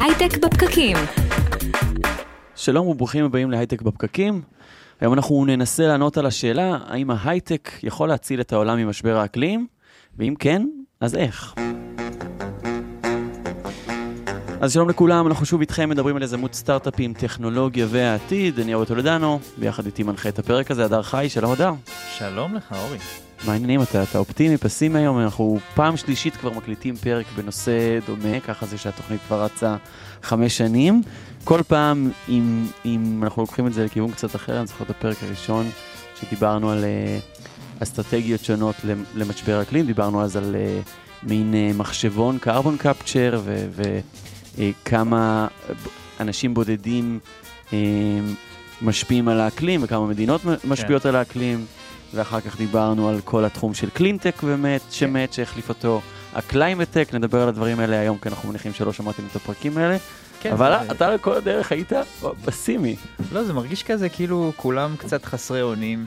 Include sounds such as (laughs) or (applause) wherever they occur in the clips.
הייטק בפקקים. שלום וברוכים הבאים להייטק בפקקים. היום אנחנו ננסה לענות על השאלה האם ההייטק יכול להציל את העולם ממשבר האקלים, ואם כן, אז איך? אז שלום לכולם, אנחנו שוב איתכם מדברים על יזמות סטארט-אפים, טכנולוגיה והעתיד. אני אורי טולדנו, ביחד איתי מנחה את הפרק הזה, הדר חי, שלום הדר. שלום לך, אורי. מה העניינים אתה? אתה אופטימי, פסימי היום? אנחנו פעם שלישית כבר מקליטים פרק בנושא דומה, ככה זה שהתוכנית כבר רצה חמש שנים. כל פעם, אם, אם אנחנו לוקחים את זה לכיוון קצת אחר, אני זוכר את הפרק הראשון שדיברנו על uh, אסטרטגיות שונות למשבר אקלים, דיברנו אז על uh, מין uh, מחשבון קרבון קפצ'ר וכמה uh, אנשים בודדים uh, משפיעים על האקלים וכמה מדינות משפיעות כן. על האקלים. ואחר כך דיברנו על כל התחום של קלינטק באמת, כן. שמת, שהחליף אותו, ה climate tech, נדבר על הדברים האלה היום, כי אנחנו מניחים שלא שמעתם את הפרקים האלה. כן, אבל זה... אתה לכל הדרך היית פסימי. לא, זה מרגיש כזה כאילו כולם קצת חסרי אונים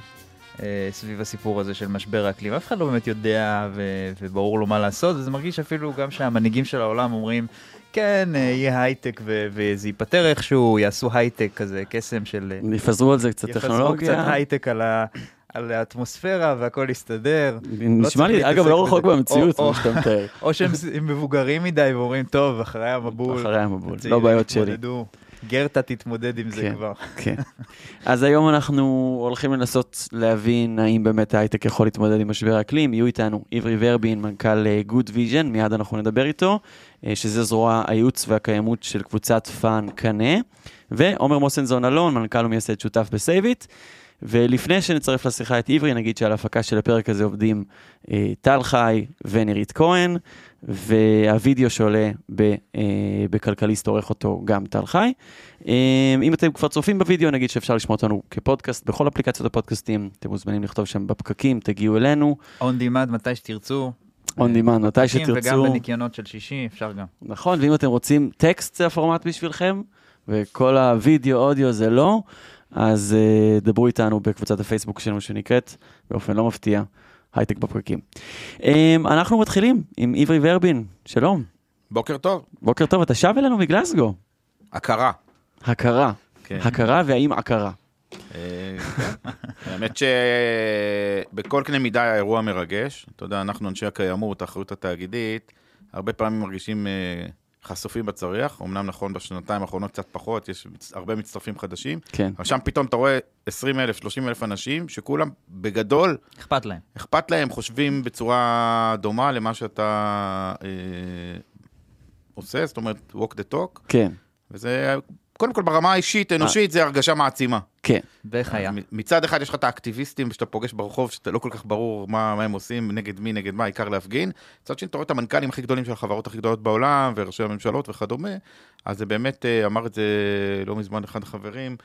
אה, סביב הסיפור הזה של משבר האקלים. אף אחד לא באמת יודע ו- וברור לו מה לעשות, וזה מרגיש אפילו גם שהמנהיגים של העולם אומרים, כן, אה, יהיה הייטק ו- וזה ייפתר איכשהו, יעשו הייטק כזה, קסם של... אה, יפזרו על זה קצת טכנולוגיה. יפזרו קצת הייטק על ה... על האטמוספירה והכל יסתדר. לא נשמע לי, אגב, לא רחוק במציאות, כמו שאתה מתאר. או שהם מבוגרים מדי ואומרים, טוב, אחרי המבול. אחרי המבול, לא בעיות שלי. גרטה תתמודד עם זה כן, כבר. כן. (laughs) אז היום אנחנו הולכים לנסות להבין האם באמת ההייטק יכול להתמודד עם משבר האקלים. יהיו איתנו עברי ורבין, מנכ"ל Good uh, Vision, מיד אנחנו נדבר איתו, uh, שזה זרוע הייעוץ והקיימות של קבוצת פאהן קנה, ועומר מוסנזון אלון, מנכ"ל ומייסד שותף בסייביט. ולפני שנצרף לשיחה את עברי, נגיד שעל ההפקה של הפרק הזה עובדים אה, טל חי ונירית כהן, והווידאו שעולה ב, אה, בכלכליסט עורך אותו גם טל חי. אה, אם אתם כבר צופים בווידאו, נגיד שאפשר לשמוע אותנו כפודקאסט בכל אפליקציות הפודקאסטים, אתם מוזמנים לכתוב שם בפקקים, תגיעו אלינו. On demand, מתי שתרצו. on demand, מתי שתרצו. וגם בניקיונות של שישי, אפשר גם. נכון, ואם אתם רוצים טקסט זה הפורמט בשבילכם, וכל הווידאו, אודיו זה לא. אז uh, דברו איתנו בקבוצת הפייסבוק שלנו שנקראת, באופן לא מפתיע, הייטק בפרקים. Um, אנחנו מתחילים עם עברי ורבין, שלום. בוקר טוב. בוקר טוב, אתה שב אלינו מגלסגו. הכרה. הכרה. כן. הכרה והאם הכרה. אה, כן. (laughs) האמת שבכל קנה מידה היה אירוע מרגש. אתה יודע, אנחנו אנשי הקיימות, האחריות התאגידית, הרבה פעמים מרגישים uh, חשופים בצריח, אמנם נכון בשנתיים האחרונות קצת פחות, יש הרבה מצטרפים חדשים. כן. אבל שם פתאום אתה רואה 20 אלף, 30 אלף אנשים, שכולם בגדול... אכפת להם. אכפת להם, חושבים בצורה דומה למה שאתה אה, עושה, זאת אומרת, walk the talk. כן. וזה קודם כל ברמה האישית, אנושית, זה הרגשה מעצימה. כן. ואיך היה? מצד אחד יש לך את האקטיביסטים שאתה פוגש ברחוב, שאתה לא כל כך ברור מה, מה הם עושים, נגד מי, נגד מה, העיקר להפגין. מצד שני, אתה רואה את המנכ"לים הכי גדולים של החברות הכי גדולות בעולם, וראשי הממשלות וכדומה, אז זה באמת, אה, אמר את זה לא מזמן אחד החברים,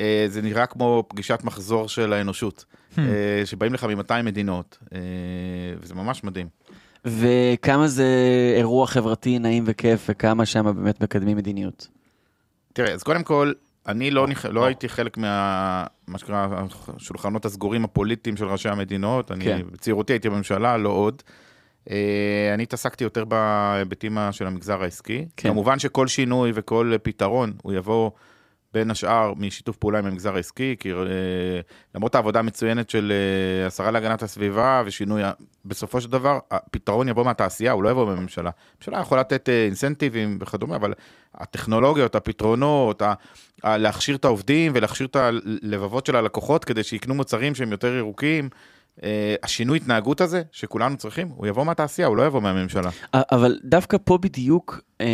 אה, זה נראה כמו פגישת מחזור של האנושות, hmm. אה, שבאים לך מ-200 מדינות, וזה ממש מדהים. וכמה זה אירוע חברתי נעים וכיף, וכמה שם באמת מקדמים מדיניות? תראה, אז קודם כל, אני לא, נכ... לא הייתי חלק מה... מה שקרה, השולחנות הסגורים הפוליטיים של ראשי המדינות. אני כן. בצעירותי הייתי בממשלה, לא עוד. אה, אני התעסקתי יותר בהיבטים של המגזר העסקי. כן. כמובן שכל שינוי וכל פתרון, הוא יבוא בין השאר משיתוף פעולה עם המגזר העסקי, כי uh, למרות העבודה המצוינת של uh, השרה להגנת הסביבה ושינוי, בסופו של דבר הפתרון יבוא מהתעשייה, הוא לא יבוא מהממשלה. הממשלה יכולה לתת אינסנטיבים וכדומה, אבל הטכנולוגיות, הפתרונות, להכשיר את העובדים ולהכשיר את הלבבות של הלקוחות כדי שיקנו מוצרים שהם יותר ירוקים. Uh, השינוי התנהגות הזה שכולנו צריכים, הוא יבוא מהתעשייה, הוא לא יבוא מהממשלה. אבל דווקא פה בדיוק, um,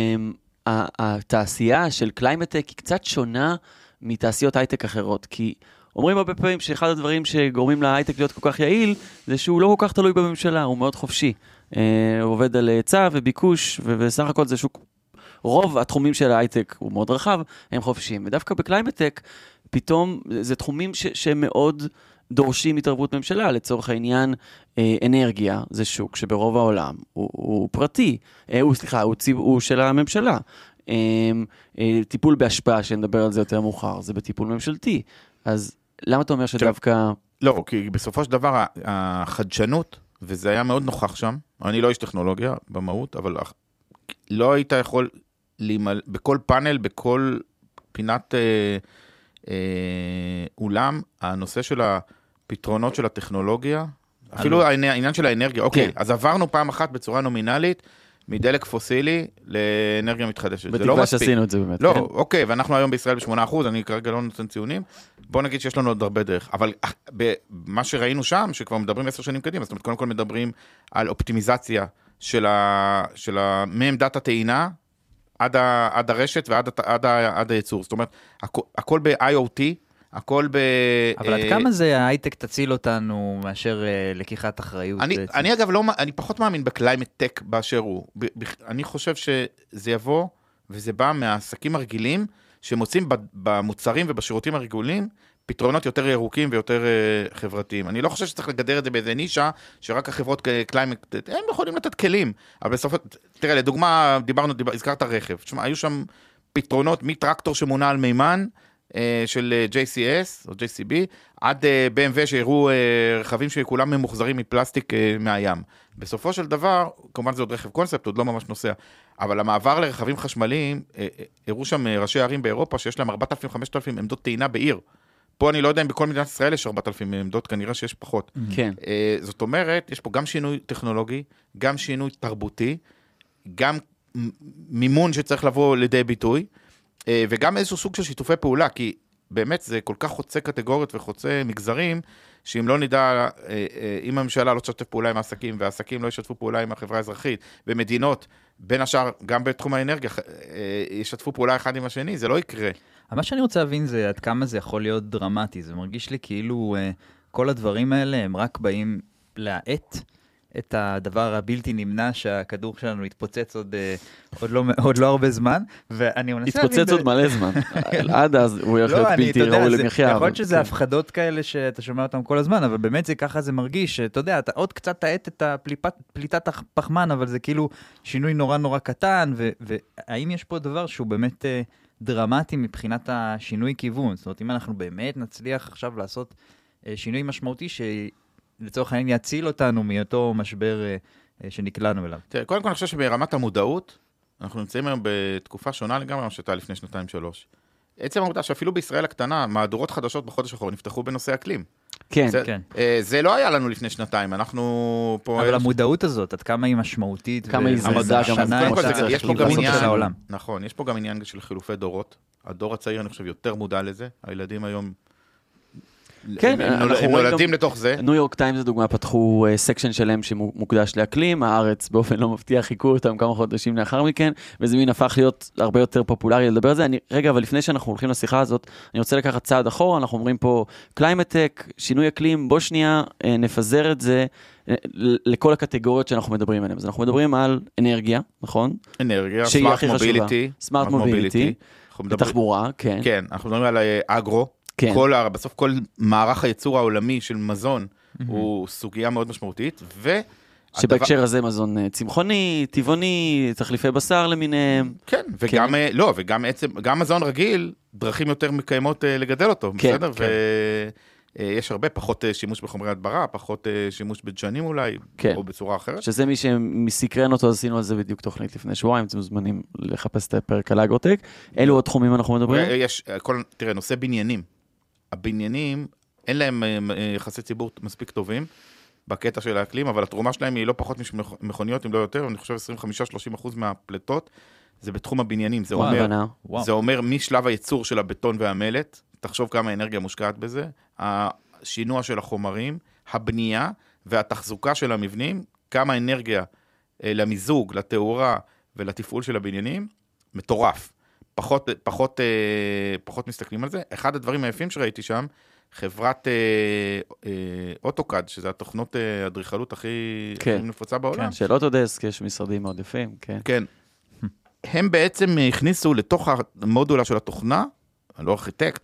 התעשייה של climate tech היא קצת שונה מתעשיות הייטק אחרות, כי אומרים הרבה פעמים שאחד הדברים שגורמים להייטק להיות כל כך יעיל, זה שהוא לא כל כך תלוי בממשלה, הוא מאוד חופשי. הוא עובד על היצע וביקוש, ובסך הכל זה שוק, רוב התחומים של ההייטק הוא מאוד רחב, הם חופשיים. ודווקא ב climate tech, פתאום זה תחומים ש- שהם מאוד... דורשים התערבות ממשלה, לצורך העניין אה, אנרגיה, זה שוק שברוב העולם הוא, הוא פרטי, אה, הוא, סליחה, הוא, ציב, הוא של הממשלה. אה, טיפול בהשפעה, שנדבר על זה יותר מאוחר, זה בטיפול ממשלתי. אז למה אתה אומר שדווקא... לא, כי בסופו של דבר החדשנות, וזה היה מאוד נוכח שם, אני לא איש טכנולוגיה במהות, אבל לא היית יכול להימל- בכל פאנל, בכל פינת אה, אה, אולם, הנושא של הפתרונות של הטכנולוגיה, אפילו העני- העניין של האנרגיה, אוקיי, כן. אז עברנו פעם אחת בצורה נומינלית מדלק פוסילי לאנרגיה מתחדשת. זה לא בתקווה מספיק. שעשינו את זה באמת. לא, כן. אוקיי, ואנחנו היום בישראל ב-8%, אני כרגע לא נותן ציונים. בוא נגיד שיש לנו עוד הרבה דרך. אבל אה, מה שראינו שם, שכבר מדברים עשר שנים קדימה, זאת אומרת, קודם כל מדברים על אופטימיזציה של ה... של ה... מעמדת הטעינה עד, ה... עד הרשת ועד הת- עד, ה... עד הייצור. זאת אומרת, הכ... הכל ב-IoT, הכל ב... אבל עד אה, כמה זה ההייטק תציל אותנו מאשר אה, לקיחת אחריות? אני, בעצם? אני אגב לא, אני פחות מאמין ב climate tech באשר הוא. אני חושב שזה יבוא, וזה בא מהעסקים הרגילים, שמוצאים במוצרים ובשירותים הרגילים פתרונות יותר ירוקים ויותר uh, חברתיים. אני לא חושב שצריך לגדר את זה באיזה נישה, שרק החברות climate, הם יכולים לתת כלים, אבל בסוף, תראה, לדוגמה, דיברנו, דיבר, הזכרת רכב. תשמע, היו שם פתרונות מטרקטור שמונע על מימן, אה, של אה, JCS או JCB, עד אה, BMW שהראו אה, רכבים שכולם ממוחזרים מפלסטיק אה, מהים. בסופו של דבר, כמובן זה עוד רכב קונספט, עוד לא ממש נוסע, אבל המעבר לרכבים חשמליים, אה, אה, הראו שם אה, ראשי ערים באירופה שיש להם 4,000-5,000 עמדות טעינה בעיר. פה אני לא יודע אם בכל מדינת ישראל יש 4,000 עמדות, כנראה שיש פחות. כן. אה, זאת אומרת, יש פה גם שינוי טכנולוגי, גם שינוי תרבותי, גם מימון שצריך לבוא לידי ביטוי, אה, וגם איזשהו סוג של שיתופי פעולה, כי באמת זה כל כך חוצה קטגוריות וחוצה מגזרים, שאם לא נדע, אה, אה, אם הממשלה לא תשתף פעולה עם העסקים, והעסקים לא ישתפו פעולה עם החברה האזרחית, ומדינות, בין השאר, גם בתחום האנרגיה, אה, ישתפו פעולה אחד עם השני, זה לא יקרה. מה שאני רוצה להבין זה עד כמה זה יכול להיות דרמטי. זה מרגיש לי כאילו אה, כל הדברים האלה הם רק באים להאט את הדבר הבלתי נמנע שהכדור שלנו יתפוצץ עוד, אה, עוד, לא, עוד לא הרבה זמן, ואני מנסה להבין... התפוצץ ב- עוד מלא זמן. (laughs) עד אז הוא יכול להיות לא, בלתי ראוי למחיה. יכול להיות שזה כן. הפחדות כאלה שאתה שומע אותן כל הזמן, אבל באמת זה ככה זה מרגיש, שאתה יודע, אתה עוד קצת תאט את פליטת הפחמן, אבל זה כאילו שינוי נורא נורא קטן, ו- והאם יש פה דבר שהוא באמת אה, דרמטי מבחינת השינוי כיוון? זאת אומרת, אם אנחנו באמת נצליח עכשיו לעשות אה, שינוי משמעותי שלצורך העניין יציל אותנו מאותו משבר אה, אה, שנקלענו אליו. תראה, קודם כל אני חושב שברמת המודעות, אנחנו נמצאים היום בתקופה שונה לגמרי ממה שהייתה לפני שנתיים-שלוש. עצם העובדה שאפילו בישראל הקטנה, מהדורות חדשות בחודש האחרון נפתחו בנושא אקלים. כן, זה, כן. אה, זה לא היה לנו לפני שנתיים, אנחנו פה... אבל המודעות הזאת, עד כמה היא משמעותית, כמה היא וכמה זריזה זה גם, אז משנה קודם קודם כל את זה- ה- יש פה גם עניין-. נכון, יש פה גם עניין של חילופי דורות. הדור הצעיר, אני חושב, יותר מודע לזה. הילדים היום... כן, הם, נולדים גם- לתוך זה. New York Times לדוגמה פתחו section שלם שמוקדש לאקלים, הארץ באופן לא מפתיע חיקו אותם כמה חודשים לאחר מכן, וזה מין הפך להיות הרבה יותר פופולרי לדבר על זה. אני, רגע, אבל לפני שאנחנו הולכים לשיחה הזאת, אני רוצה לקחת צעד אחורה, אנחנו אומרים פה climate tech, שינוי אקלים, בוא שנייה אה, נפזר את זה אה, לכל הקטגוריות שאנחנו מדברים עליהן. אז אנחנו מדברים על אנרגיה, נכון? אנרגיה, סמארט. מוביליטי. סמארט מוביליטי, תחבורה, כן. כן, אנחנו מדברים על אה, אגרו. כן. כל, ה- בסוף כל מערך הייצור העולמי של מזון הוא סוגיה מאוד משמעותית, ו... שבהקשר הזה מזון אה, צמחוני, טבעוני, תחליפי בשר למיניהם. כן, וגם, אה, לא, וגם עצם, גם מזון רגיל, דרכים יותר מקיימות אה, לגדל אותו, כן, בסדר? כן. ויש הרבה, פחות שימוש בחומרי הדברה, פחות שימוש בדשנים אולי, כן. או בצורה אחרת. שזה מי שמסקרן אותו, עשינו על זה בדיוק תוכנית לפני שבועיים, אתם מוזמנים לחפש את הפרק על אגרוטק. אלו התחומים אנחנו מדברים? יש, כל, תראה, נושא בניינים. הבניינים, אין להם אה, אה, יחסי ציבור מספיק טובים בקטע של האקלים, אבל התרומה שלהם היא לא פחות ממכוניות, אם לא יותר, אני חושב 25-30 אחוז מהפליטות, זה בתחום הבניינים. זה וואו, אומר. זה אומר משלב הייצור של הבטון והמלט, תחשוב כמה אנרגיה מושקעת בזה, השינוע של החומרים, הבנייה והתחזוקה של המבנים, כמה אנרגיה אה, למיזוג, לתאורה ולתפעול של הבניינים, מטורף. פחות, פחות, אה, פחות מסתכלים על זה. אחד הדברים היפים שראיתי שם, חברת אה, אה, אוטוקאד, שזה התוכנות אה, אדריכלות הכי, כן. הכי נפוצה בעולם, של אוטודסק, יש משרדים מאוד יפים, כן. כן. הם בעצם הכניסו לתוך המודולה של התוכנה, אני לא ארכיטקט,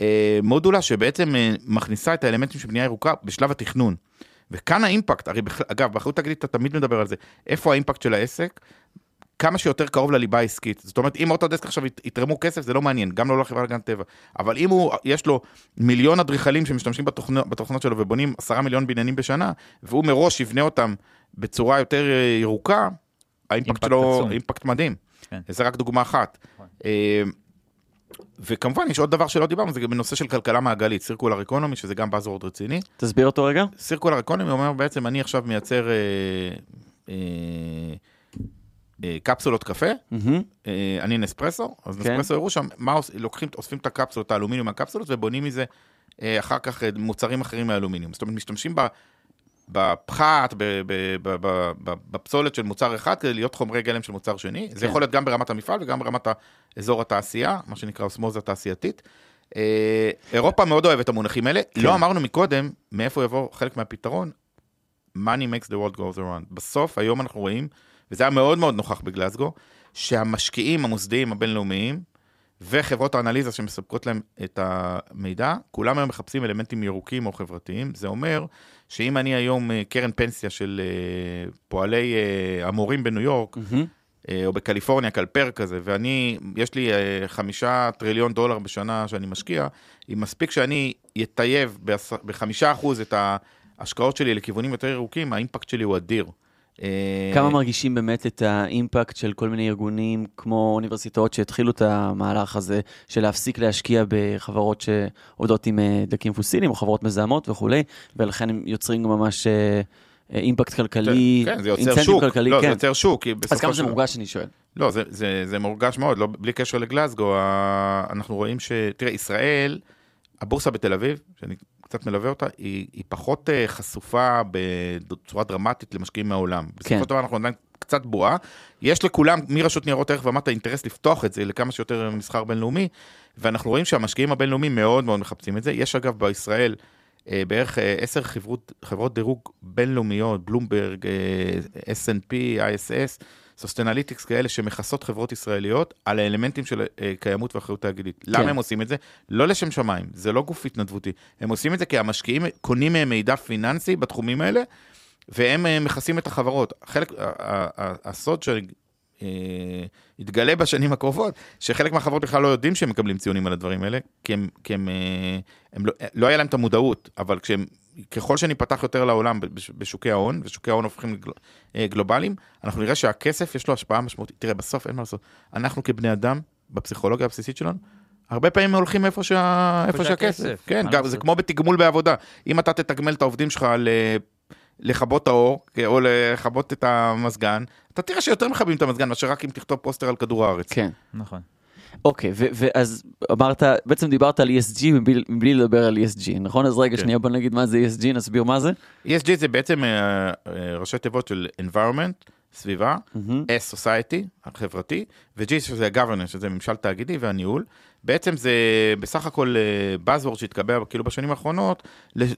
אה, מודולה שבעצם אה, מכניסה את האלמנטים של בנייה ירוקה בשלב התכנון. וכאן האימפקט, הרי בכלל, אגב, באחריות תגלית אתה תמיד מדבר על זה, איפה האימפקט של העסק? כמה שיותר קרוב לליבה העסקית. זאת אומרת, אם אוטודסק עכשיו ית- יתרמו כסף, זה לא מעניין, גם לא לחברה להגנת טבע. אבל אם הוא, יש לו מיליון אדריכלים שמשתמשים בתוכנות, בתוכנות שלו ובונים עשרה מיליון בניינים בשנה, והוא מראש יבנה אותם בצורה יותר אה, ירוקה, האימפקט אימפקט שלו עצום. אימפקט מדהים. כן. זה רק דוגמה אחת. נכון. אה, וכמובן, יש עוד דבר שלא דיברנו, זה גם בנושא של כלכלה מעגלית, סירקולר אקונומי, שזה גם buzzword רציני. תסביר אותו רגע. סירקולר אקונומי אומר בעצם, אני עכשיו מייצר אה, אה, קפסולות קפה. אה, אני נספרסו, אז כן. נספרסו הראו שם, מה לוקחים, אוספים את הקפסולות, האלומיניום מהקפסולות, ובונים מזה אה, אחר כך אה, מוצרים אחרים מהאלומיניום. זאת אומרת, משתמשים בפחת, בפסולת של מוצר אחד, כדי להיות חומרי גלם של מוצר שני. זה כן. יכול להיות גם ברמת המפעל וגם ברמת אזור התעשייה, מה שנקרא אוסמוזה תעשייתית. אה, אירופה מאוד אוהבת את המונחים האלה. כן. לא אמרנו מקודם מאיפה יבוא חלק מהפתרון. money makes the world goes around. בסוף, היום אנחנו רואים, וזה היה מאוד מאוד נוכח בגלסגו, שהמשקיעים המוסדיים הבינלאומיים וחברות האנליזה שמספקות להם את המידע, כולם היום מחפשים אלמנטים ירוקים או חברתיים. זה אומר שאם אני היום אה, קרן פנסיה של אה, פועלי אה, המורים בניו יורק. אה, או בקליפורניה, קלפר כזה, ואני, יש לי חמישה טריליון דולר בשנה שאני משקיע, אם מספיק שאני אטייב בחמישה אחוז את ההשקעות שלי לכיוונים יותר ירוקים, האימפקט שלי הוא אדיר. אה, כמה מרגישים באמת את האימפקט של כל מיני ארגונים כמו אוניברסיטאות שהתחילו את המהלך הזה של להפסיק להשקיע בחברות שעובדות עם אה, דלקים פוסיליים או חברות מזהמות וכולי, ולכן הם יוצרים גם ממש אה, אימפקט כלכלי, כן, זה יוצר שוק, כלכלי, לא, זה כן. יוצר שוק, אז כמה זה מורגש, אני שואל. לא, זה, זה, זה מורגש מאוד, לא, בלי קשר לגלסגו, ה- אנחנו רואים ש... תראה, ישראל, הבורסה בתל אביב, שאני קצת מלווה אותה, היא, היא פחות אה, חשופה בצורה דרמטית למשקיעים מהעולם. בסופו כן. של דבר אנחנו עדיין קצת בועה. יש לכולם, מרשות ניירות ערך ומטה, אינטרס לפתוח את זה לכמה שיותר מסחר בינלאומי, ואנחנו רואים שהמשקיעים הבינלאומיים מאוד מאוד מחפשים את זה. יש אגב בישראל אה, בערך אה, עשר חברות, חברות דירוג בינלאומיות, בלומברג, אה, S&P, ISS, Sustainalytics כאלה שמכסות חברות ישראליות על האלמנטים של אה, קיימות ואחריות תאגידית. למה כן. הם עושים את זה? לא לשם שמיים, זה לא גוף התנדבותי. הם עושים את זה כי המשקיעים קונים מהם מידע פיננסי בתחומים האלה, והם אה, מכסים את החברות. חלק, ה- ה- ה- הסוד שיתגלה בשנים הקרובות, שחלק מהחברות בכלל לא יודעים שהם מקבלים ציונים על הדברים האלה, כי הם, כי הם, אה, הם לא, לא היה להם את המודעות, אבל כשהם, ככל שניפתח יותר לעולם בש- בשוקי ההון, ושוקי ההון הופכים אה, גלובליים, אנחנו נראה שהכסף יש לו השפעה משמעותית. תראה, בסוף אין מה לעשות. אנחנו כבני אדם, בפסיכולוגיה הבסיסית שלנו, הרבה פעמים הולכים איפה, שה... איפה שהכסף. שהכסף, כן, גם? זה כמו בתגמול בעבודה. אם אתה תתגמל את העובדים שלך ל... לכבות את האור, או לכבות את המזגן, אתה תראה שיותר מכבים את המזגן מאשר רק אם תכתוב פוסטר על כדור הארץ. כן. נכון. אוקיי, ואז אמרת, בעצם דיברת על ESG מבלי, מבלי לדבר על ESG, נכון? אז רגע, כן. שנייה, בוא נגיד מה זה ESG, נסביר מה זה. ESG זה בעצם אה, אה, ראשי תיבות של environment, סביבה, מה-M. S, society, החברתי, ו-G שזה ה-governance, שזה ממשל תאגידי והניהול. בעצם זה בסך הכל אה, buzzword שהתקבע כאילו בשנים האחרונות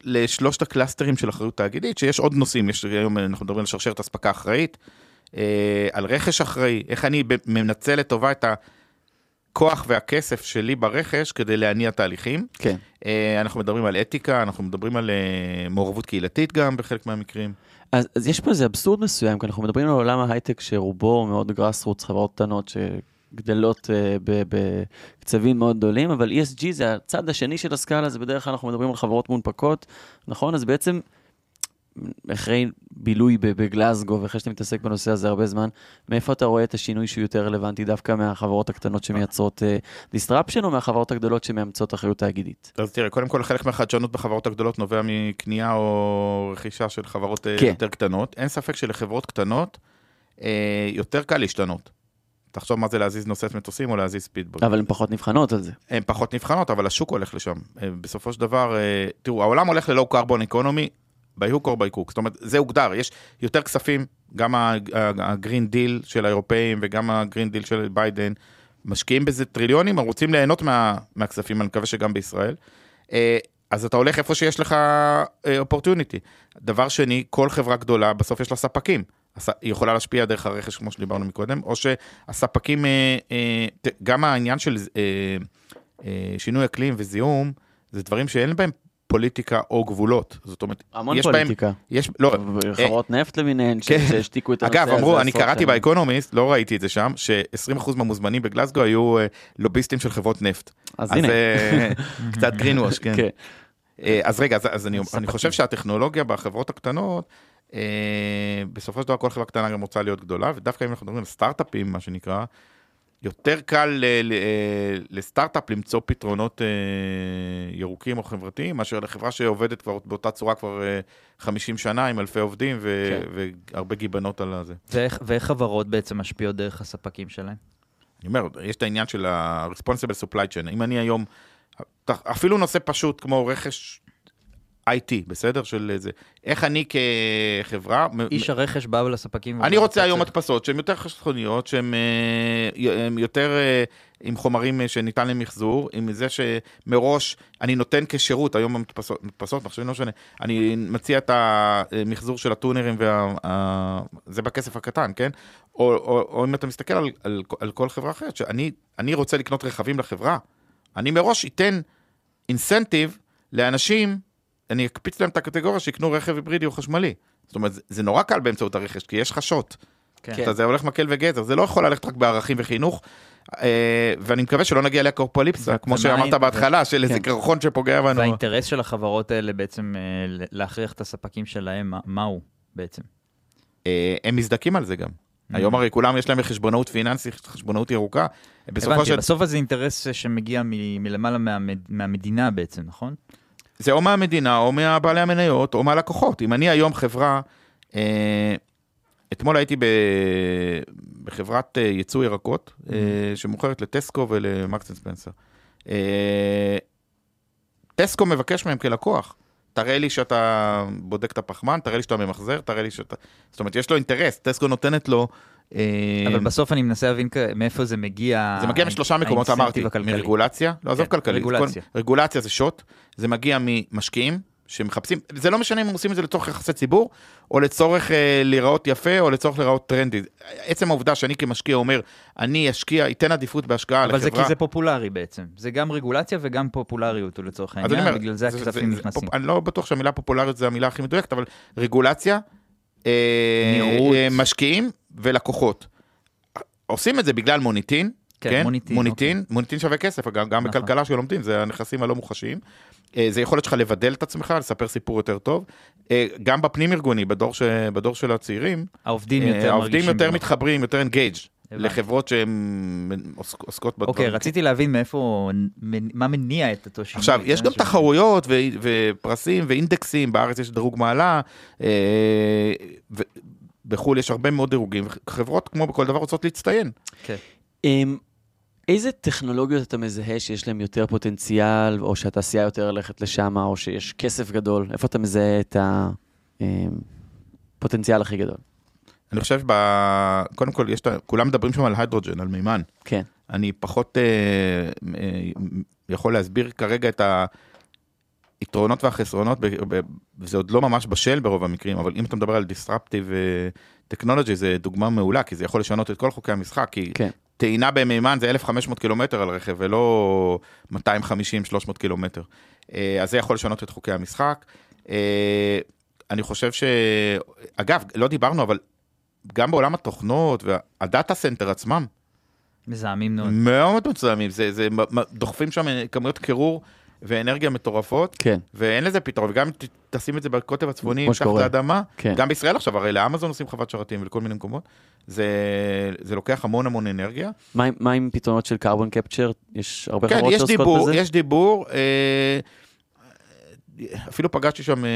לשלושת הקלאסטרים של אחריות תאגידית, שיש עוד נושאים, יש היום אנחנו מדברים על שרשרת אספקה אחראית, על רכש אחראי, איך אני מנצל לטובה את הכוח והכסף שלי ברכש כדי להניע תהליכים. כן. אה, אנחנו מדברים על אתיקה, אנחנו מדברים על אה, מעורבות קהילתית גם בחלק מהמקרים. אז, אז יש פה איזה אבסורד מסוים, כי אנחנו מדברים על עולם ההייטק שרובו מאוד גראס רוץ, חברות קטנות שגדלות uh, בקצבים מאוד גדולים, אבל ESG זה הצד השני של הסקאלה, זה בדרך כלל אנחנו מדברים על חברות מונפקות, נכון? אז בעצם, אחרי בילוי ב- בגלסגו, ואחרי שאתה מתעסק בנושא הזה הרבה זמן, מאיפה אתה רואה את השינוי שהוא יותר רלוונטי דווקא מהחברות הקטנות שמייצרות uh, disruption, או מהחברות הגדולות שמאמצות אחריות תאגידית? אז תראה, קודם כל חלק מהחדשנות בחברות הגדולות נובע מקנייה או רכישה של חברות אה, כן. יותר קטנות. אין ספק שלחברות קטנות אה, יותר קל להשתנות. תחשוב מה זה להזיז נושאת מטוסים או להזיז ספידבוט. אבל הן פחות נבחנות על זה. הן פחות נבחנות, אבל השוק הולך לשם. אה, בסופו של דבר, אה, תראו, העולם הולך ל low carbon economy, or by crook. זאת אומרת, זה הוגדר, יש יותר כספים, גם ה Green Deal של האירופאים וגם ה Green Deal של ביידן, משקיעים בזה טריליונים, רוצים ליהנות מה, מהכספים, אני מקווה שגם בישראל. אה, אז אתה הולך איפה שיש לך opportunity. דבר שני, כל חברה גדולה, בסוף יש לה ספקים. היא יכולה להשפיע דרך הרכש, כמו שדיברנו מקודם, או שהספקים, אה, אה, גם העניין של אה, אה, שינוי אקלים וזיהום, זה דברים שאין בהם פוליטיקה או גבולות. זאת אומרת, המון יש בהם, פוליטיקה. יש, לא, חברות נפט למיניהן כן. שהשתיקו את הנושא הזה. אגב, אמרו, אני קראתי. באקונומיסט, לא ראיתי את זה שם, ש-20% מהמוזמנים בגלסגו היו אה, לוביסטים של חברות נפט. אז אז הנה. אה, קצת greenwash, כן. (laughs) כן. אה, אז רגע, אז, אז אני, אני חושב שהטכנולוגיה בחברות הקטנות, אה, בסופו של דבר כל חברה קטנה גם רוצה להיות גדולה, ודווקא אם אנחנו מדברים על סטארט-אפים, מה שנקרא, יותר קל ל- לסטארט-אפ למצוא פתרונות אה, ירוקים או חברתיים, מאשר לחברה שעובדת כבר באותה צורה כבר אה, 50 שנה עם אלפי עובדים ו- כן. והרבה גיבנות על הזה. ואיך, ואיך חברות בעצם משפיעות דרך הספקים שלהם? אני אומר, יש את העניין של ה-responsible supply chain. אם אני היום, אפילו נושא פשוט כמו רכש IT, בסדר? של זה. איך אני כחברה... איש הרכש בא לספקים... אני רוצה היום הדפסות שהן יותר חסכוניות, שהן אה, יותר אה, עם חומרים אה, שניתן למחזור, עם זה שמראש אני נותן כשירות, היום המדפסות, מדפסות, מחשבים לא משנה, אני מציע את המחזור של הטונרים, וה, זה בכסף הקטן, כן? או, או, או אם אתה מסתכל על, על, על כל חברה אחרת, שאני אני רוצה לקנות רכבים לחברה, אני מראש אתן אינסנטיב לאנשים, אני אקפיץ להם את הקטגוריה שיקנו רכב היברידי או חשמלי. זאת אומרת, זה, נורא קל באמצעות הרכש, כי יש חשות. כן. כן. אתה זה הולך מקל וגזר, זה לא יכול ללכת רק בערכים וחינוך. אה, ואני מקווה שלא נגיע לאקופוליפסה, ו- כמו שאמרת בהתחלה, של איזה כן. קרחון שפוגע בנו. והאינטרס של החברות האלה בעצם אה, להכריח את הספקים שלהם, מה- מהו בעצם? אה, הם מזדכים על זה גם. היום הרי כולם יש להם חשבונאות פיננסית, חשבונאות ירוקה. הבנתי. בסוף זה אינטרס שמגיע מלמעלה מהמד- מהמדינה בעצם, נכון? זה או מהמדינה, או מהבעלי המניות, או מהלקוחות. אם אני היום חברה, אה, אתמול הייתי ב, בחברת אה, ייצוא ירקות, אה, שמוכרת לטסקו ולמקסן ספנסר. אה, טסקו מבקש מהם כלקוח, תראה לי שאתה בודק את הפחמן, תראה לי שאתה ממחזר, תראה לי שאתה... זאת אומרת, יש לו אינטרס, טסקו נותנת לו... אה, אבל בסוף אני מנסה להבין מאיפה זה מגיע. זה מגיע משלושה מקומות, אמרתי. מרגולציה, לא עזוב כן, כלכלי, רגולציה. זה שוט, זה מגיע ממשקיעים שמחפשים, זה לא משנה אם הם עושים את זה לצורך יחסי ציבור, או לצורך אה, להיראות יפה, או לצורך להיראות טרנדי. עצם העובדה שאני כמשקיע אומר, אני אשקיע, אתן עדיפות בהשקעה אבל זה לחברה. כי זה פופולרי בעצם. זה גם רגולציה וגם פופולריות לצורך העניין, אומר, בגלל זה הכספים נכנסים. פופ- אני לא בטוח שהמילה פופולריות זה המילה הכי מדויקת, אבל רגולציה, אה. אה, משקיעים ולקוחות. עושים את זה בגלל מוניטין, כן, כן, מוניטין, מוניטין, מוניטין שווה כסף, גם, גם נכון. בכלכלה שלומדים, זה הנכסים הלא מוחשיים. אה, זה יכולת שלך לבדל את עצמך, לספר סיפור יותר טוב. אה, גם בפנים ארגוני, בדור, ש... בדור של הצעירים, העובדים אה, יותר העובדים. יותר. מתחברים, יותר אינגייג'. לחברות שהן עוסק- עוסקות בדברים. אוקיי, רציתי להבין מאיפה, מה מניע את אותו שינוי. עכשיו, יש גם ש- תחרויות ו- ופרסים ואינדקסים, בארץ יש דירוג מעלה, בחו"ל יש הרבה מאוד דירוגים, חברות כמו בכל דבר רוצות להצטיין. כן. אמ, איזה טכנולוגיות אתה מזהה שיש להן יותר פוטנציאל, או שהתעשייה יותר הולכת לשם, או שיש כסף גדול? איפה אתה מזהה את הפוטנציאל הכי גדול? אני חושב, ב... קודם כל, יש ה... כולם מדברים שם על היידרוג'ן, על מימן. כן. אני פחות אה, אה, יכול להסביר כרגע את היתרונות והחסרונות, זה עוד לא ממש בשל ברוב המקרים, אבל אם אתה מדבר על disruptive אה, technology, זה דוגמה מעולה, כי זה יכול לשנות את כל חוקי המשחק, כי כן. טעינה במימן זה 1,500 קילומטר על רכב, ולא 250-300 קילומטר. אה, אז זה יכול לשנות את חוקי המשחק. אה, אני חושב ש... אגב, לא דיברנו, אבל גם בעולם התוכנות וה data center עצמם, מזהמים מאוד. מאוד מצוינים, זה, זה, דוחפים שם כמויות קירור ואנרגיה מטורפות, כן, ואין לזה פתרון, וגם אם תשים את זה בקוטב הצפוני, שקורה. לאדמה, כן. גם בישראל עכשיו, הרי לאמזון עושים חוות שרתים ולכל מיני מקומות, זה, זה לוקח המון המון אנרגיה. מה, מה עם פתרונות של carbon capture? יש הרבה כן, חברות שעוסקות דיבור, בזה? יש דיבור, אה, אפילו פגשתי שם אה,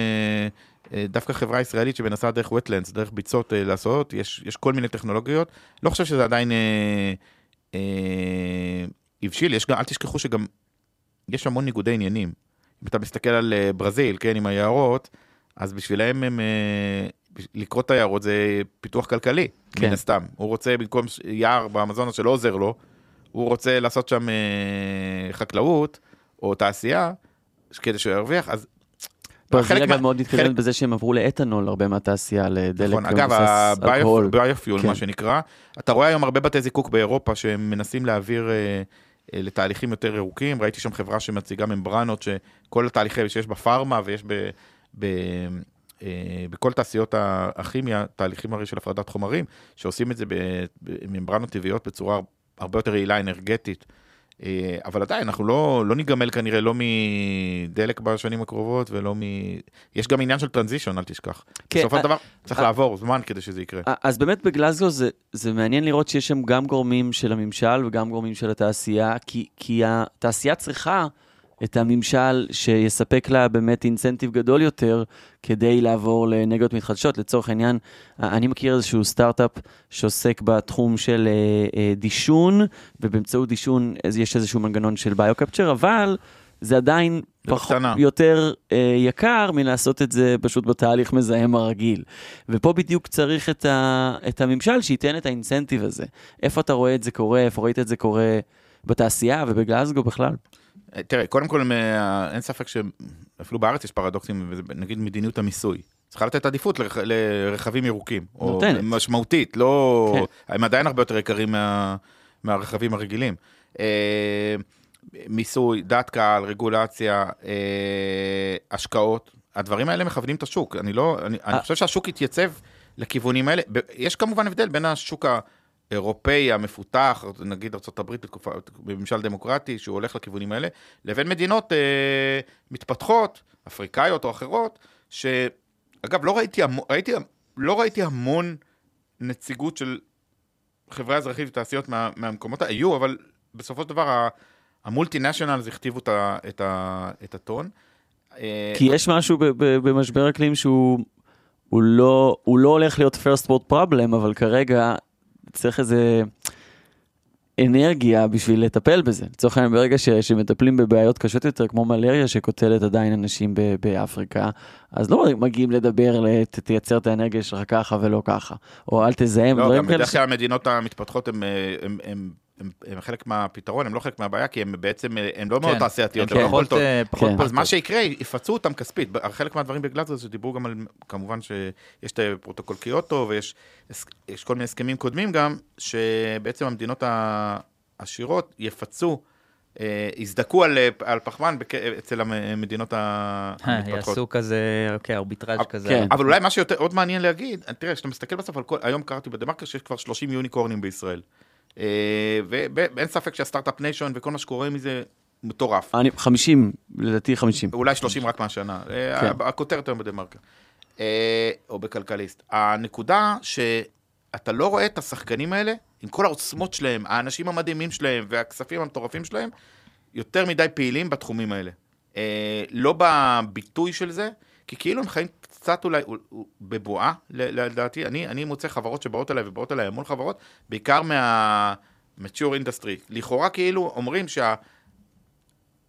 אה, דווקא חברה ישראלית שמנסה דרך wetlands, דרך ביצות אה, לעשות, יש, יש כל מיני טכנולוגיות, לא חושב שזה עדיין אה, אה, הבשיל, יש גם, אל תשכחו שגם יש המון ניגודי עניינים. אם אתה מסתכל על אה, ברזיל, כן, עם היערות, אז בשבילם הם, אה, לקרוא את היערות זה פיתוח כלכלי, כן. מן הסתם. הוא רוצה במקום יער באמזונות שלא עוזר לו, הוא רוצה לעשות שם אה, חקלאות או תעשייה, כדי שהוא ירוויח, אז... ברזיל אגב מה- מאוד מתקדמת חלק- בזה שהם עברו לאתנול הרבה מהתעשייה, לדלק נכון, אגב. הביופיול, כן. מה שנקרא, אתה רואה היום הרבה בתי זיקוק באירופה שהם מנסים להעביר לתהליכים יותר ירוקים, ראיתי שם חברה שמציגה ממברנות, שכל התהליכי שיש בפארמה ויש ב... ב אה, בכל תעשיות הכימיה, תהליכים הרי של הפרדת חומרים, שעושים את זה בממברנות טבעיות בצורה הרבה יותר יעילה אנרגטית אה, אבל עדיין, אנחנו לא, לא ניגמל כנראה לא מדלק בשנים הקרובות ולא מ... יש גם עניין של טרנזישן, אל תשכח. כן, בסופו של דבר צריך לעבור זמן כדי שזה יקרה. אז באמת בגלזגו זה, זה מעניין לראות שיש שם גם גורמים של הממשל וגם גורמים של התעשייה, כי, כי התעשייה צריכה... את הממשל שיספק לה באמת אינסנטיב גדול יותר כדי לעבור לאנרגיות מתחדשות. לצורך העניין, אני מכיר איזשהו סטארט-אפ שעוסק בתחום של אה, אה, דישון, ובאמצעות דישון יש איזשהו מנגנון של ביו-קפצ'ר, אבל זה עדיין פחות, יותר אה, יקר מלעשות את זה פשוט בתהליך מזהם הרגיל. ופה בדיוק צריך את, ה, את הממשל שייתן את האינסנטיב הזה. איפה אתה רואה את זה קורה, איפה ראית את זה קורה בתעשייה ובגלזגו בכלל? תראה, קודם כל, אין ספק שאפילו בארץ יש פרדוקסים, נגיד מדיניות המיסוי. צריכה לתת עדיפות לרכ... לרכבים ירוקים. נותנת. או משמעותית, לא... כן. הם עדיין הרבה יותר יקרים מה... מהרכבים הרגילים. אה, מיסוי, דעת קהל, רגולציה, אה, השקעות, הדברים האלה מכוונים את השוק. אני לא... אני, אני חושב שהשוק יתייצב לכיוונים האלה. יש כמובן הבדל בין השוק ה... האירופאי המפותח, נגיד ארה"ב בממשל דמוקרטי, שהוא הולך לכיוונים האלה, לבין מדינות אה, מתפתחות, אפריקאיות או אחרות, שאגב, לא ראיתי, ראיתי, לא ראיתי המון נציגות של חברה אזרחית ותעשיות מה, מהמקומות, היו, אבל בסופו של דבר המולטי נשיונלס הכתיבו את, ה, את, ה, את הטון. אה, כי יש משהו במשבר אקלים שהוא... הוא לא, הוא לא הולך להיות first world problem, אבל כרגע צריך איזה אנרגיה בשביל לטפל בזה. לצורך העניין, ברגע ש, שמטפלים בבעיות קשות יותר, כמו מלריה שקוטלת עדיין אנשים ב, באפריקה, אז לא מגיעים לדבר, לת, תייצר את האנרגיה שלך ככה ולא ככה, או אל תזהם. לא, גם בדרך כלל המדינות המתפתחות הן הם, הם חלק מהפתרון, הם לא חלק מהבעיה, כי הם בעצם, הם לא מאוד כן, תעשייתיות, הם פחות פחות כן. אז מה שיקרה, יפצו אותם כספית. חלק מהדברים בגלאזר זה דיברו גם על, כמובן שיש את פרוטוקול קיוטו, ויש כל מיני הסכמים קודמים גם, שבעצם המדינות העשירות יפצו. אה, יזדקו על, על פחמן בק... אצל המדינות המתפתחות. יעשו כזה, אוקיי, ארביטראז' כזה. כן. אבל אולי מה שעוד מעניין להגיד, תראה, כשאתה מסתכל בסוף על כל, היום קראתי בדה מרקר שיש כבר 30 יוניקורנים בישראל. אה, ואין ספק שהסטארט-אפ ניישון וכל מה שקורה מזה מטורף. אני, 50, לדעתי 50. אולי 30 רק מהשנה. אה, כן. הכותרת היום בדה מרקר. אה, או בכלכליסט. הנקודה שאתה לא רואה את השחקנים האלה, עם כל העוצמות שלהם, האנשים המדהימים שלהם והכספים המטורפים שלהם, יותר מדי פעילים בתחומים האלה. לא בביטוי של זה, כי כאילו הם חיים קצת אולי בבועה, לדעתי. אני, אני מוצא חברות שבאות אליי ובאות אליי המון חברות, בעיקר מה-mature industry. לכאורה כאילו אומרים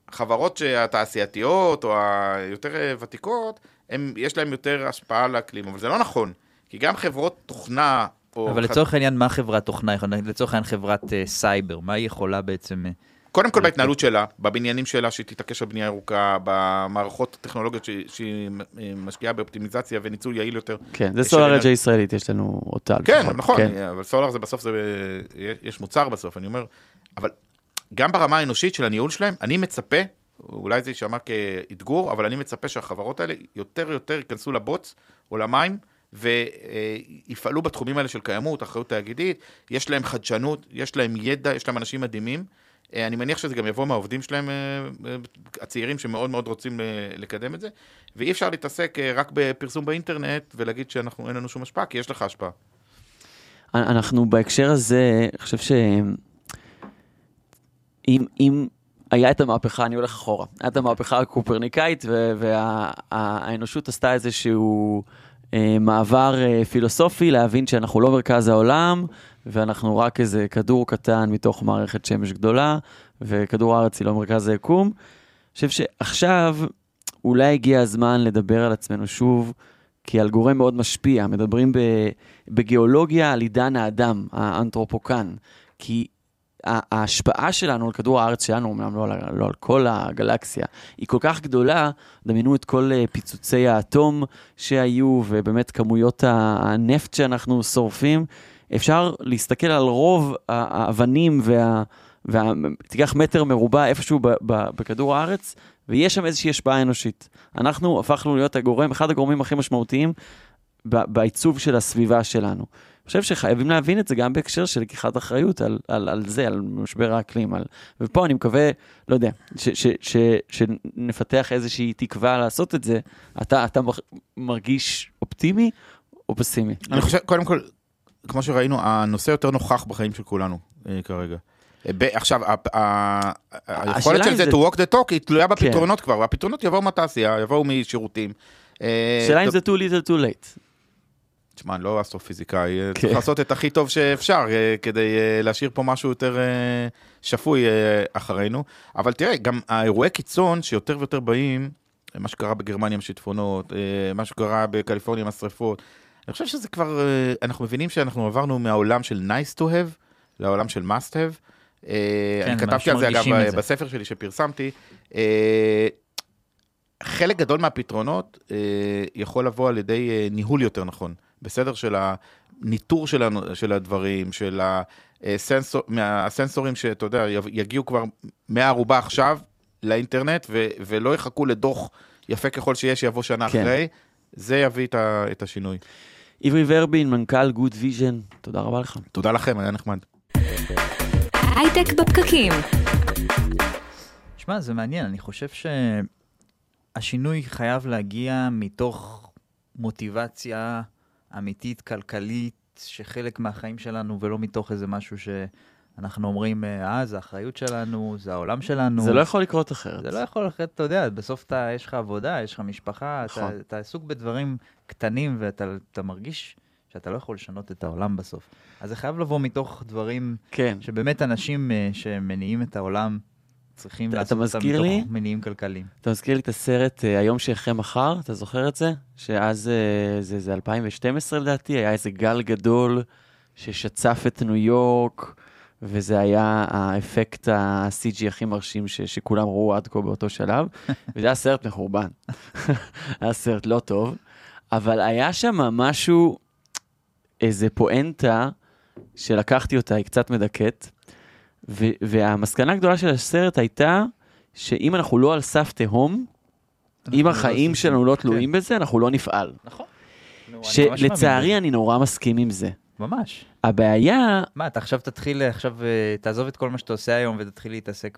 שהחברות התעשייתיות או היותר ותיקות, הם, יש להן יותר השפעה על האקלים, אבל זה לא נכון. כי גם חברות תוכנה... אבל לצורך העניין, מה חברת תוכנה? לצורך העניין חברת uh, סייבר, מה היא יכולה בעצם... Uh... קודם כל בהתנהלות שלה, בבניינים שלה שהיא תתעקש על בנייה ירוקה, במערכות הטכנולוגיות שהיא משקיעה באופטימיזציה וניצול יעיל יותר. כן, זה סולאר אג'ה ישראלית, יש לנו אותה. כן, נכון, כן. אבל סולאר זה בסוף, זה, יש מוצר בסוף, אני אומר, אבל גם ברמה האנושית של הניהול שלהם, אני מצפה, אולי זה יישמע כאתגור, אבל אני מצפה שהחברות האלה יותר ויותר ייכנסו לבוץ או למים. ויפעלו בתחומים האלה של קיימות, אחריות תאגידית, יש להם חדשנות, יש להם ידע, יש להם אנשים מדהימים, אני מניח שזה גם יבוא מהעובדים שלהם, אה, אה, הצעירים שמאוד מאוד רוצים לקדם את זה, ואי אפשר להתעסק רק בפרסום באינטרנט ולהגיד שאנחנו, אין לנו שום השפעה, כי יש לך השפעה. אנחנו בהקשר הזה, אני חושב שאם אם היה את המהפכה, אני הולך אחורה, היה את המהפכה הקופרניקאית והאנושות וה, עשתה איזשהו מעבר פילוסופי להבין שאנחנו לא מרכז העולם, ואנחנו רק איזה כדור קטן מתוך מערכת שמש גדולה, וכדור הארץ היא לא מרכז היקום. אני חושב שעכשיו אולי הגיע הזמן לדבר על עצמנו שוב, כי על גורם מאוד משפיע. מדברים בגיאולוגיה על עידן האדם, האנתרופוקן. כי ההשפעה שלנו על כדור הארץ שלנו, אמנם לא, לא על כל הגלקסיה, היא כל כך גדולה, דמיינו את כל אה, פיצוצי האטום שהיו, ובאמת כמויות הנפט שאנחנו שורפים. אפשר להסתכל על רוב האבנים וה... וה... תיקח מטר מרובע איפשהו ב, ב, בכדור הארץ, ויש שם איזושהי השפעה אנושית. אנחנו הפכנו להיות הגורם, אחד הגורמים הכי משמעותיים בעיצוב של הסביבה שלנו. חושב שחייבים להבין את זה גם בהקשר של לקיחת אחריות על, על, על זה, על משבר האקלים. על... ופה אני מקווה, לא יודע, ש, ש, ש, שנפתח איזושהי תקווה לעשות את זה. אתה, אתה מרגיש אופטימי או פסימי? אני חושב, קודם כל, כמו שראינו, הנושא יותר נוכח בחיים של כולנו אה, כרגע. עכשיו, היכולת של זה to walk the talk היא תלויה כן. בפתרונות כבר, והפתרונות יבואו מהתעשייה, יבואו משירותים. אה, שאלה אם זה too little too late. תשמע, אני לא אסטרופיזיקאי, אה, כן. צריך לעשות את הכי טוב שאפשר אה, כדי להשאיר פה משהו יותר שפוי אחרינו. אבל תראה, גם האירועי קיצון שיותר ויותר באים, מה שקרה בגרמניה עם שיטפונות, מה שקרה בקליפורניה עם השרפות, אני חושב שזה כבר, אנחנו מבינים שאנחנו עברנו מהעולם של nice to have לעולם של must have. כן, אני כתבתי על זה אגב זה. בספר שלי שפרסמתי. חלק גדול מהפטרונות אה, יכול לבוא על ידי אה, ניהול יותר נכון, בסדר? של הניטור של, של הדברים, של הסנסור, מהסנסורים שאתה יודע, יגיעו כבר מהארובה עכשיו לאינטרנט ו, ולא יחכו לדוח יפה ככל שיש, שיבוא שנה כן. אחרי, זה יביא את, ה, את השינוי. עברי ורבין, מנכ"ל גוד ויז'ן, תודה רבה לך. תודה לכם, היה נחמד. הייטק בפקקים. שמע, זה מעניין, אני חושב ש... השינוי חייב להגיע מתוך מוטיבציה אמיתית, כלכלית, שחלק מהחיים שלנו, ולא מתוך איזה משהו שאנחנו אומרים, אה, זה האחריות שלנו, זה העולם שלנו. זה לא יכול לקרות אחרת. זה לא יכול אחרת, אתה יודע, בסוף אתה, יש לך עבודה, יש לך משפחה, נכון. אתה, אתה עסוק בדברים קטנים, ואתה מרגיש שאתה לא יכול לשנות את העולם בסוף. אז זה חייב לבוא מתוך דברים, כן. שבאמת אנשים אה, שמניעים את העולם, צריכים לעשות אותם מתוך מניעים כלכליים. אתה מזכיר לי את הסרט uh, היום שאחרי מחר, אתה זוכר את זה? שאז, uh, זה, זה 2012 לדעתי, היה איזה גל גדול ששצף את ניו יורק, וזה היה האפקט ה-CG הכי מרשים ש, שכולם ראו עד כה באותו שלב, (laughs) וזה היה סרט מחורבן. (laughs) היה סרט לא טוב, אבל היה שם משהו, איזה פואנטה, שלקחתי אותה, היא קצת מדכאת. ו- והמסקנה הגדולה של הסרט הייתה שאם אנחנו לא על סף תהום, אם לא החיים שלנו לא תלויים כן. בזה, אנחנו לא נפעל. נכון. שלצערי אני נורא מסכים עם זה. ממש. הבעיה... מה, אתה עכשיו תתחיל, עכשיו אה, תעזוב את כל מה שאתה עושה היום ותתחיל להתעסק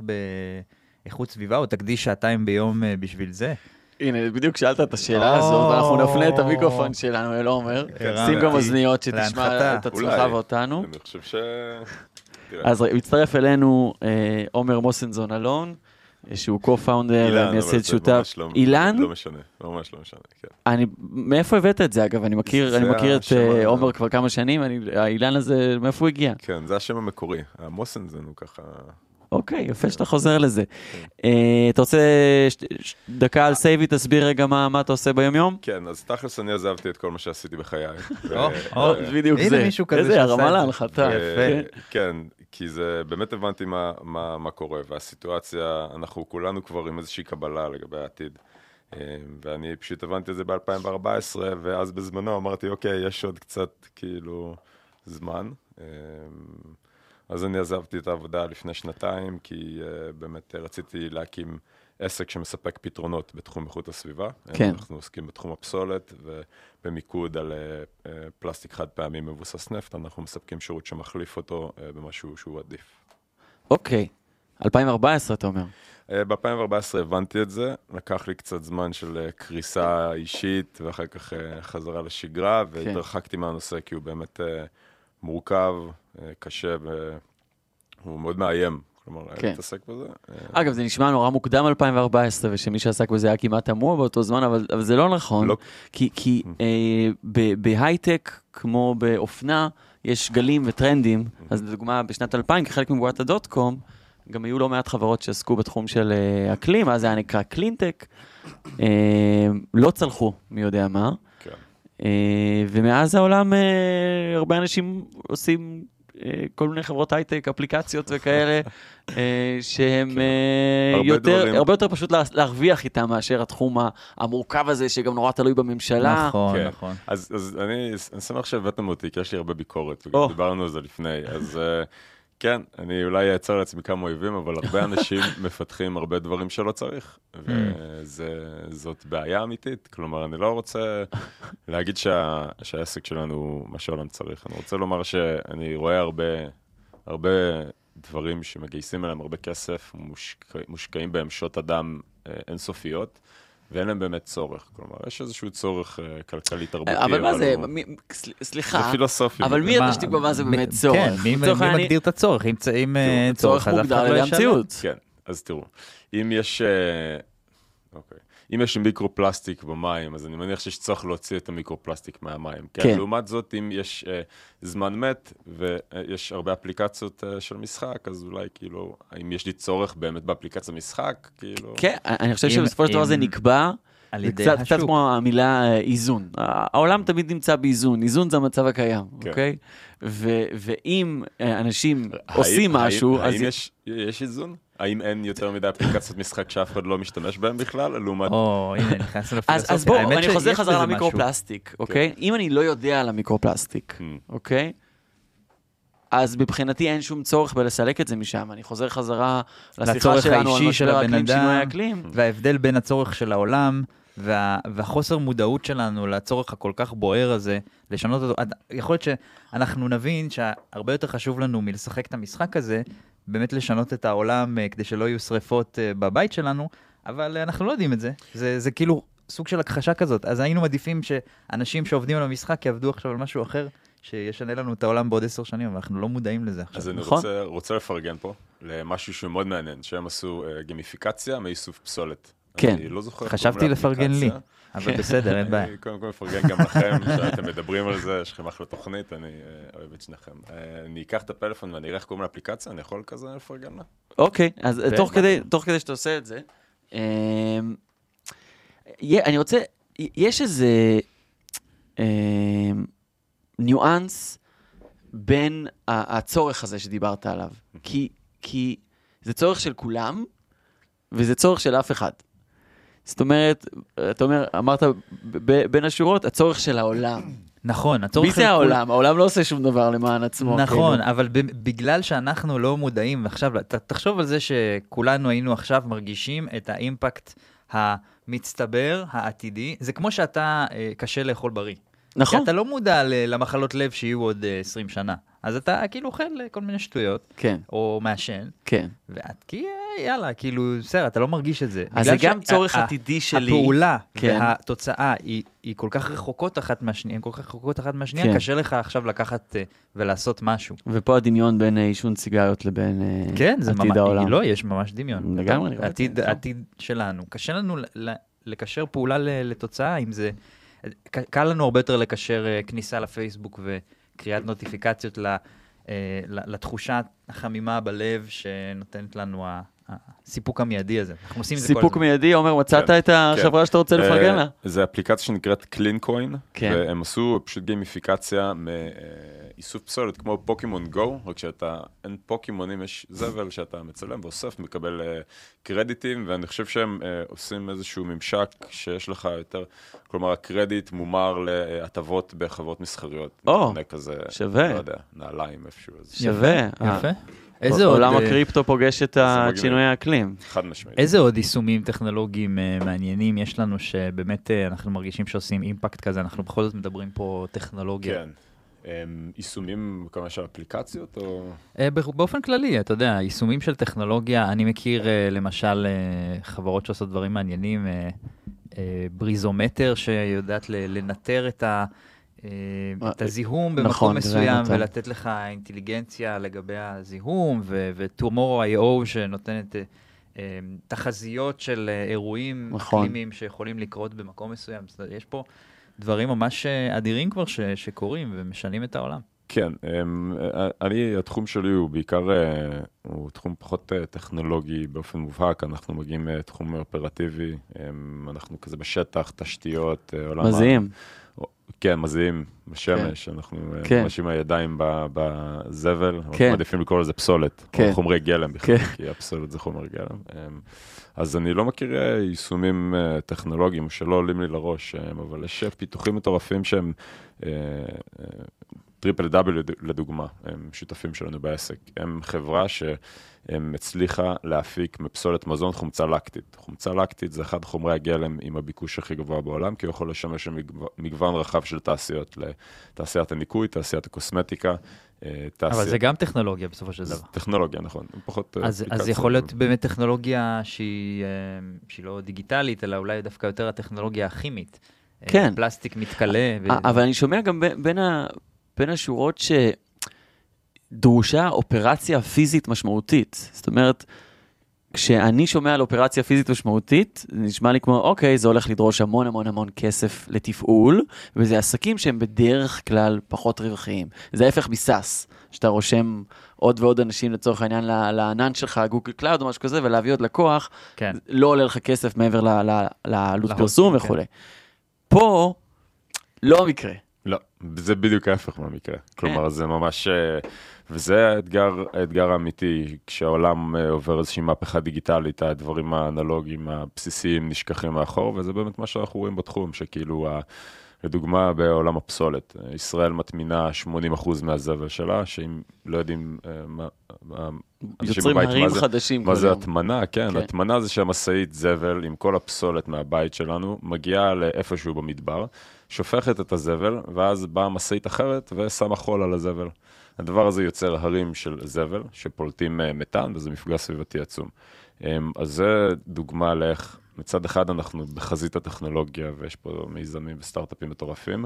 באיכות סביבה, או תקדיש שעתיים ביום אה, בשביל זה? הנה, בדיוק שאלת את השאלה הזאת, אנחנו נפנה את המיקרופון שלנו אל עומר, שים גם אוזניות שתשמע את עצמך ואותנו. אני חושב ש... אז מצטרף אלינו אה, עומר מוסנזון אלון, שהוא co-founder, מייסד שותף. לא- אילן? לא משנה, ממש לא משנה, כן. אני, מאיפה הבאת את זה אגב? אני מכיר, אני מכיר את אה, עומר כבר כמה שנים, האילן הזה, מאיפה הוא הגיע? כן, זה השם המקורי. המוסנזון הוא ככה... אוקיי, יפה שאתה חוזר לזה. אה, אתה רוצה דקה על סייבי, תסביר רגע מה אתה עושה ביום-יום? כן, אז תכלס אני עזבתי את כל מה שעשיתי בחיי. (laughs) בדיוק זה. הנה מישהו כזה איזה הרמה להנחתה. כן, כי זה, באמת הבנתי מה קורה, והסיטואציה, אנחנו כולנו כבר עם איזושהי קבלה לגבי העתיד. אה, ואני פשוט הבנתי את זה ב-2014, ואז בזמנו אמרתי, אוקיי, יש עוד קצת, כאילו, זמן. אה, אז אני עזבתי את העבודה לפני שנתיים, כי uh, באמת רציתי להקים עסק שמספק פתרונות בתחום איכות הסביבה. כן. אנחנו עוסקים בתחום הפסולת, ובמיקוד על uh, פלסטיק חד פעמי מבוסס נפט, אנחנו מספקים שירות שמחליף אותו uh, במשהו שהוא עדיף. אוקיי, 2014 אתה אומר. Uh, ב-2014 הבנתי את זה, לקח לי קצת זמן של קריסה אישית, ואחר כך חזרה לשגרה, כן. והתרחקתי מהנושא כי הוא באמת... מורכב, אה, קשה והוא מאוד מאיים. כלומר, כן. להתעסק בזה. אה, אגב, זה נשמע נורא מוקדם 2014, ושמי שעסק בזה היה כמעט תמוה באותו זמן, אבל, אבל זה לא נכון. לא. כי, כי mm. אה, בהייטק, כמו באופנה, יש גלים וטרנדים. אז לדוגמה, בשנת 2000, כחלק מבועת הדוט קום, גם היו לא מעט חברות שעסקו בתחום של אה, אקלים, אז זה היה נקרא קלינטק. אה, לא צלחו, מי יודע מה. אה, ומאז העולם, אה, הרבה אנשים עושים כל מיני חברות הייטק, אפליקציות וכאלה, (laughs) שהם כן. יותר, הרבה יותר פשוט להרוויח איתם מאשר התחום המורכב הזה, שגם נורא תלוי בממשלה. נכון, כן. נכון. אז, אז אני, אני שמח שהבאתם אותי, כי יש לי הרבה ביקורת, oh. דיברנו על זה לפני, אז... כן, אני אולי אייצר לעצמי כמה אויבים, אבל הרבה (laughs) אנשים מפתחים הרבה דברים שלא צריך, וזאת בעיה אמיתית. כלומר, אני לא רוצה להגיד שה, שהעסק שלנו הוא מה שהעולם צריך. אני רוצה לומר שאני רואה הרבה, הרבה דברים שמגייסים אליהם הרבה כסף, מושק, מושקעים בהם שעות אדם אה, אינסופיות. ואין להם באמת צורך. כלומר, יש איזשהו צורך uh, כלכלי תרבותי. אבל מה זה, הוא... סליחה, זה פילוסופי. אבל מי אתה שתקבע מה זה באמת צורך? כן, מי, מי אני... מגדיר את הצורך? אם, אם אין צורך, צורך מוגדר על ידי המציאות. כן, אז תראו, אם יש... אוקיי. אם יש מיקרו-פלסטיק במים, אז אני מניח שיש צורך להוציא את המיקרו-פלסטיק מהמים. כן. כן. לעומת זאת, אם יש uh, זמן מת ויש הרבה אפליקציות uh, של משחק, אז אולי כאילו, אם יש לי צורך באמת באפליקציה משחק, כאילו... כן, אני חושב שבסופו של דבר זה נקבע. על ידי קצת, השוק. קצת כמו המילה איזון. העולם תמיד נמצא באיזון, איזון זה המצב הקיים, כן. אוקיי? ו- ואם אנשים האם, עושים האם, משהו, האם אז... האם יש, יש איזון? האם אין יותר מדי אפליקציות משחק שאף אחד לא משתמש בהן בכלל, לעומת... או, הנה, נכנסנו לפילוסופיה. אז בואו, אני חוזר חזרה למיקרופלסטיק, אוקיי? כן. אם אני לא יודע על המיקרופלסטיק, hmm. אוקיי? אז מבחינתי אין שום צורך בלסלק את זה משם. אני חוזר חזרה לשיחה שלנו על משבר האקלים, שינוי האקלים. וההבדל בין הצורך של העולם וה, והחוסר מודעות שלנו לצורך הכל כך בוער הזה, לשנות אותו, יכול להיות שאנחנו נבין שהרבה יותר חשוב לנו מלשחק את המשחק הזה, באמת לשנות את העולם אה, כדי שלא יהיו שריפות אה, בבית שלנו, אבל אנחנו לא יודעים את זה. זה, זה כאילו סוג של הכחשה כזאת. אז היינו מעדיפים שאנשים שעובדים על המשחק יעבדו עכשיו על משהו אחר. שישנה לנו את העולם בעוד עשר שנים, אבל אנחנו לא מודעים לזה עכשיו, אז אני נכון? רוצה, רוצה לפרגן פה למשהו שהוא מאוד מעניין, שהם עשו uh, גמיפיקציה מאיסוף פסולת. כן, אני לא זוכר חשבתי לפרגן לי, אבל. בסדר, אין בעיה. אני (laughs) קודם כל מפרגן גם לכם, שאתם מדברים על זה, יש לכם אחלה תוכנית, אני אה, אוהב את שניכם. אה, אני אקח את הפלאפון ואני אראה איך קוראים לאפליקציה, אני יכול כזה לפרגן לה? אוקיי, אז תוך כדי שאתה עושה את זה, אמ, אני רוצה, יש איזה אמ, ניואנס בין הצורך הזה שדיברת עליו, כי זה צורך של כולם, וזה צורך של אף אחד. זאת אומרת, אתה אומר, אמרת בין השורות, הצורך של העולם. נכון, הצורך של... מי זה העולם? העולם לא עושה שום דבר למען עצמו. נכון, כאילו. אבל בגלל שאנחנו לא מודעים, ועכשיו, תחשוב על זה שכולנו היינו עכשיו מרגישים את האימפקט המצטבר, העתידי, זה כמו שאתה, אה, קשה לאכול בריא. נכון. כי אתה לא מודע למחלות לב שיהיו עוד 20 אה, שנה. אז אתה כאילו אוכל כל מיני שטויות. כן. או מעשן. כן. ואת כי יאללה, כאילו, בסדר, אתה לא מרגיש את זה. אז זה גם צורך עתידי שלי. הפעולה כן. והתוצאה היא, היא כל כך רחוקות אחת מהשנייה, הן כל כך רחוקות אחת מהשנייה, כן. קשה לך עכשיו לקחת ולעשות משהו. ופה הדמיון בין עישון סיגריות לבין כן, עתיד ממש, העולם. לא, יש ממש דמיון. לגמרי. עתיד, עתיד שלנו. קשה לנו לקשר פעולה לתוצאה, אם זה... קל לנו הרבה יותר לקשר uh, כניסה לפייסבוק וקריאת נוטיפיקציות uh, לתחושה החמימה בלב שנותנת לנו הסיפוק המיידי הזה. אנחנו עושים את זה כל הזמן. סיפוק מיידי, עומר, מצאת כן, את החברה כן. שאתה רוצה לפרגן אה, לה? זה אפליקציה שנקראת קלינקוין, כן. והם עשו פשוט גימיפיקציה מאיסוף פסולת, כמו פוקימון גו, רק שאתה, אין פוקימונים, יש זבל שאתה מצלם ואוסף, מקבל uh, קרדיטים, ואני חושב שהם uh, עושים איזשהו ממשק שיש לך יותר, כלומר הקרדיט מומר להטבות בחברות מסחריות. או, כזה, שווה. לא יודע, נעליים איפשהו. שווה. יפה. איזה עוד... עולם הקריפטו פוגש את שינוי האקלים. חד משמעית. איזה עוד יישומים טכנולוגיים uh, מעניינים יש לנו שבאמת uh, אנחנו מרגישים שעושים אימפקט כזה, אנחנו בכל זאת מדברים פה טכנולוגיה. כן. יישומים, כמה של אפליקציות או... באופן כללי, אתה יודע, יישומים של טכנולוגיה, אני מכיר למשל חברות שעושות דברים מעניינים, בריזומטר שיודעת לנטר את ה... אה, את הזיהום במקום נכון, מסוים, ולתת לך אינטליגנציה לגבי הזיהום, ו-Tomorrow.io שנותנת uh, תחזיות של uh, אירועים נכון. אקלימיים שיכולים לקרות במקום מסוים. יש פה דברים ממש אדירים כבר ש- שקורים ומשנים את העולם. כן, אני, התחום שלי הוא בעיקר, הוא תחום פחות טכנולוגי באופן מובהק, אנחנו מגיעים מתחום אופרטיבי, אנחנו כזה בשטח, תשתיות, עולם... מזיעים. כן, מזיעים בשמש, כן. אנחנו אה, כן. ממש עם הידיים בזבל, כן. אנחנו מעדיפים לקרוא לזה פסולת, כן. או חומרי גלם בכלל, כן. כי הפסולת זה חומר גלם. אמ, אז אני לא מכיר אה, יישומים אה, טכנולוגיים שלא עולים לי לראש, אבל יש פיתוחים מטורפים שהם triple double לדוגמה, הם שותפים שלנו בעסק. הם חברה שהצליחה להפיק מפסולת מזון חומצה לקטית. חומצה לקטית זה אחד חומרי הגלם עם הביקוש הכי גבוה בעולם, כי הוא יכול לשמש במגוון רחב של תעשיות, לתעשיית הניקוי, תעשיית הקוסמטיקה. אה, תעשייה. אבל זה גם טכנולוגיה בסופו של דבר. טכנולוגיה, נכון. פחות... אה, אז, אז יכול להיות באמת טכנולוגיה שהיא, אה, שהיא לא דיגיטלית, אלא אולי דווקא יותר הטכנולוגיה הכימית. כן. פלסטיק מתכלה. ו... אבל אני שומע גם בין, ה, בין השורות שדרושה אופרציה פיזית משמעותית. זאת אומרת, כשאני שומע על אופרציה פיזית משמעותית, זה נשמע לי כמו, אוקיי, זה הולך לדרוש המון המון המון כסף לתפעול, וזה עסקים שהם בדרך כלל פחות רווחיים. זה ההפך מסאס, שאתה רושם עוד ועוד אנשים לצורך העניין לענן שלך, Google Cloud או משהו כזה, ולהביא עוד לקוח, כן. לא עולה לך כסף מעבר לעלות פרסום כן. וכולי. פה, לא המקרה. לא, זה בדיוק ההפך מהמקרה. כלומר, כן. זה ממש... וזה האתגר, האתגר האמיתי, כשהעולם אה, עובר איזושהי מהפכה דיגיטלית, הדברים האנלוגיים הבסיסיים נשכחים מאחור, וזה באמת מה שאנחנו רואים בתחום, שכאילו, לדוגמה, בעולם הפסולת, ישראל מטמינה 80% מהזבל שלה, שאם לא יודעים אה, מה... יוצרים הרים חדשים. מה זה הטמנה, כן, כן. הטמנה זה שהמשאית זבל עם כל הפסולת מהבית שלנו, מגיעה לאיפשהו במדבר, שופכת את הזבל, ואז באה משאית אחרת ושמה חול על הזבל. הדבר הזה יוצר הרים של זבל שפולטים אה, מתאן, וזה מפגע סביבתי עצום. אמ, אז זה דוגמה לאיך מצד אחד אנחנו בחזית הטכנולוגיה, ויש פה מיזמים וסטארט-אפים מטורפים,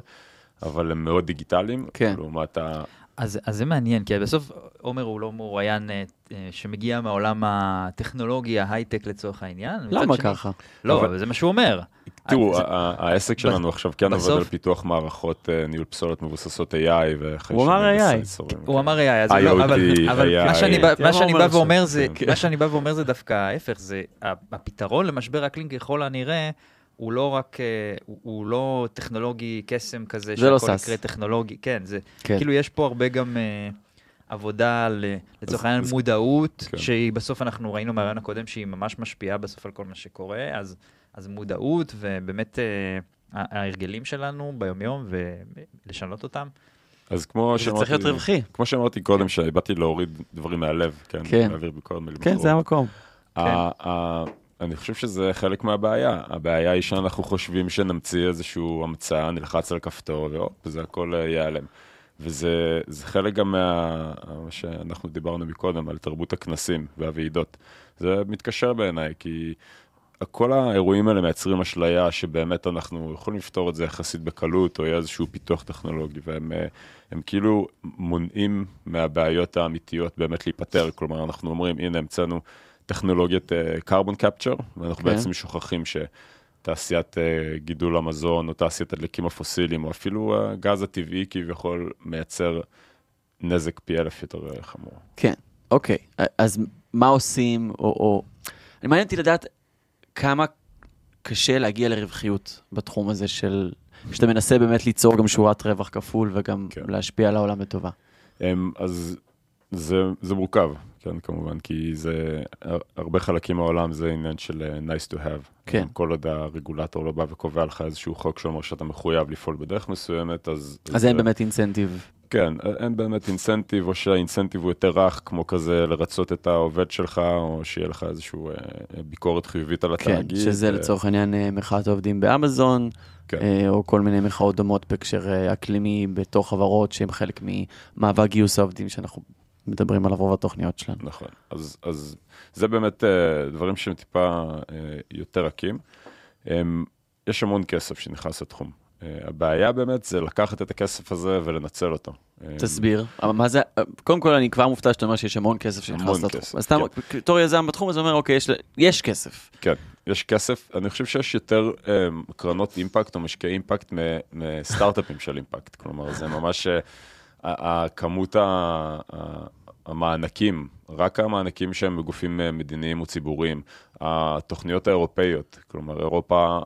אבל הם מאוד דיגיטליים, כן. לעומת ה... אז, אז זה מעניין, כי בסוף עומר הוא לא מרואיין אה, שמגיע מהעולם הטכנולוגי, ההייטק לצורך העניין. למה ככה? לא, אבל זה מה שהוא אומר. תראו, העסק שלנו עכשיו כן עובד על פיתוח מערכות אה, ניהול פסולת מבוססות AI הוא אמר AI. הוא אמר AI, לא- אבל מה שאני בא ואומר זה, מה שאני בא ואומר זה דווקא ההפך, זה הפתרון למשבר אקלים ככל הנראה. הוא לא רק, אה, הוא לא טכנולוגי קסם כזה, שהכל לא יקרה טכנולוגי, כן, זה, כן. כאילו יש פה הרבה גם uh, עבודה, לצורך העניין מודעות, כן. שהיא בסוף, אנחנו ראינו מהרעיון הקודם שהיא ממש משפיעה בסוף על כל מה שקורה, אז אז מודעות ובאמת אה, ההרגלים שלנו ביומיום ולשנות אותם. אז כמו שאמרתי, זה צריך להיות רווחי. כמו שאמרתי קודם, כן. שבאתי להוריד דברים מהלב, כן? כן. להעביר ביקורת מלמקור. כן, זה המקום. אני חושב שזה חלק מהבעיה. הבעיה היא שאנחנו חושבים שנמציא איזושהי המצאה, נלחץ על כפתור, והופ, וזה הכל אה, ייעלם. וזה חלק גם מה שאנחנו דיברנו מקודם, על תרבות הכנסים והוועידות. זה מתקשר בעיניי, כי כל האירועים האלה מייצרים אשליה שבאמת אנחנו יכולים לפתור את זה יחסית בקלות, או יהיה איזשהו פיתוח טכנולוגי, והם אה, הם כאילו מונעים מהבעיות האמיתיות באמת להיפטר. כלומר, אנחנו אומרים, הנה, המצאנו טכנולוגיית קרבון uh, קפצ'ר, ואנחנו כן. בעצם שוכחים שתעשיית uh, גידול המזון, או תעשיית הדלקים הפוסיליים, או אפילו הגז הטבעי כביכול מייצר נזק פי אלף יותר חמור. כן, אוקיי. אז מה עושים, או... או... אני מעניין אותי לדעת כמה קשה להגיע לרווחיות בתחום הזה של, שאתה מנסה באמת ליצור גם שורת רווח כפול וגם כן. להשפיע על העולם לטובה. אמ, אז זה, זה מורכב, כן, כמובן, כי זה, הרבה חלקים מהעולם זה עניין של אה, nice to have. כן. כל עוד הרגולטור לא בא וקובע לך איזשהו חוק שאומר שאתה מחויב לפעול בדרך מסוימת, אז... אז אין באמת אינסנטיב. כן, אין באמת אינסנטיב, או שהאינסנטיב הוא יותר רך, כמו כזה לרצות את העובד שלך, או שיהיה לך איזושהי אה, ביקורת חיובית על כן, התאגיד. כן, שזה ו... לצורך העניין אה, מחאת העובדים באמזון, כן. אה, או כל מיני מחאות דומות בהקשר אקלימי בתוך חברות שהן חלק ממאבק גיוס העובדים שאנחנו מדברים עליו רוב התוכניות שלנו. נכון, אז, אז זה באמת דברים שהם טיפה יותר רכים. יש המון כסף שנכנס לתחום. Uh, הבעיה באמת זה לקחת את הכסף הזה ולנצל אותו. אה, תסביר, אבל מה זה, קודם כל אני כבר מופתע שאתה אומר שיש המון כסף שנכנס לתחום. אז אתה, כן. בתור יזם בתחום, אז אומר, אוקיי, יש, יש כסף. כן, יש כסף. אני חושב שיש יותר um, קרנות אימפקט או משקיעי אימפקט מסטארט-אפים של אימפקט. כלומר, זה ממש, הכמות המענקים, רק המענקים שהם בגופים מדיניים וציבוריים, התוכניות האירופאיות, כלומר, אירופה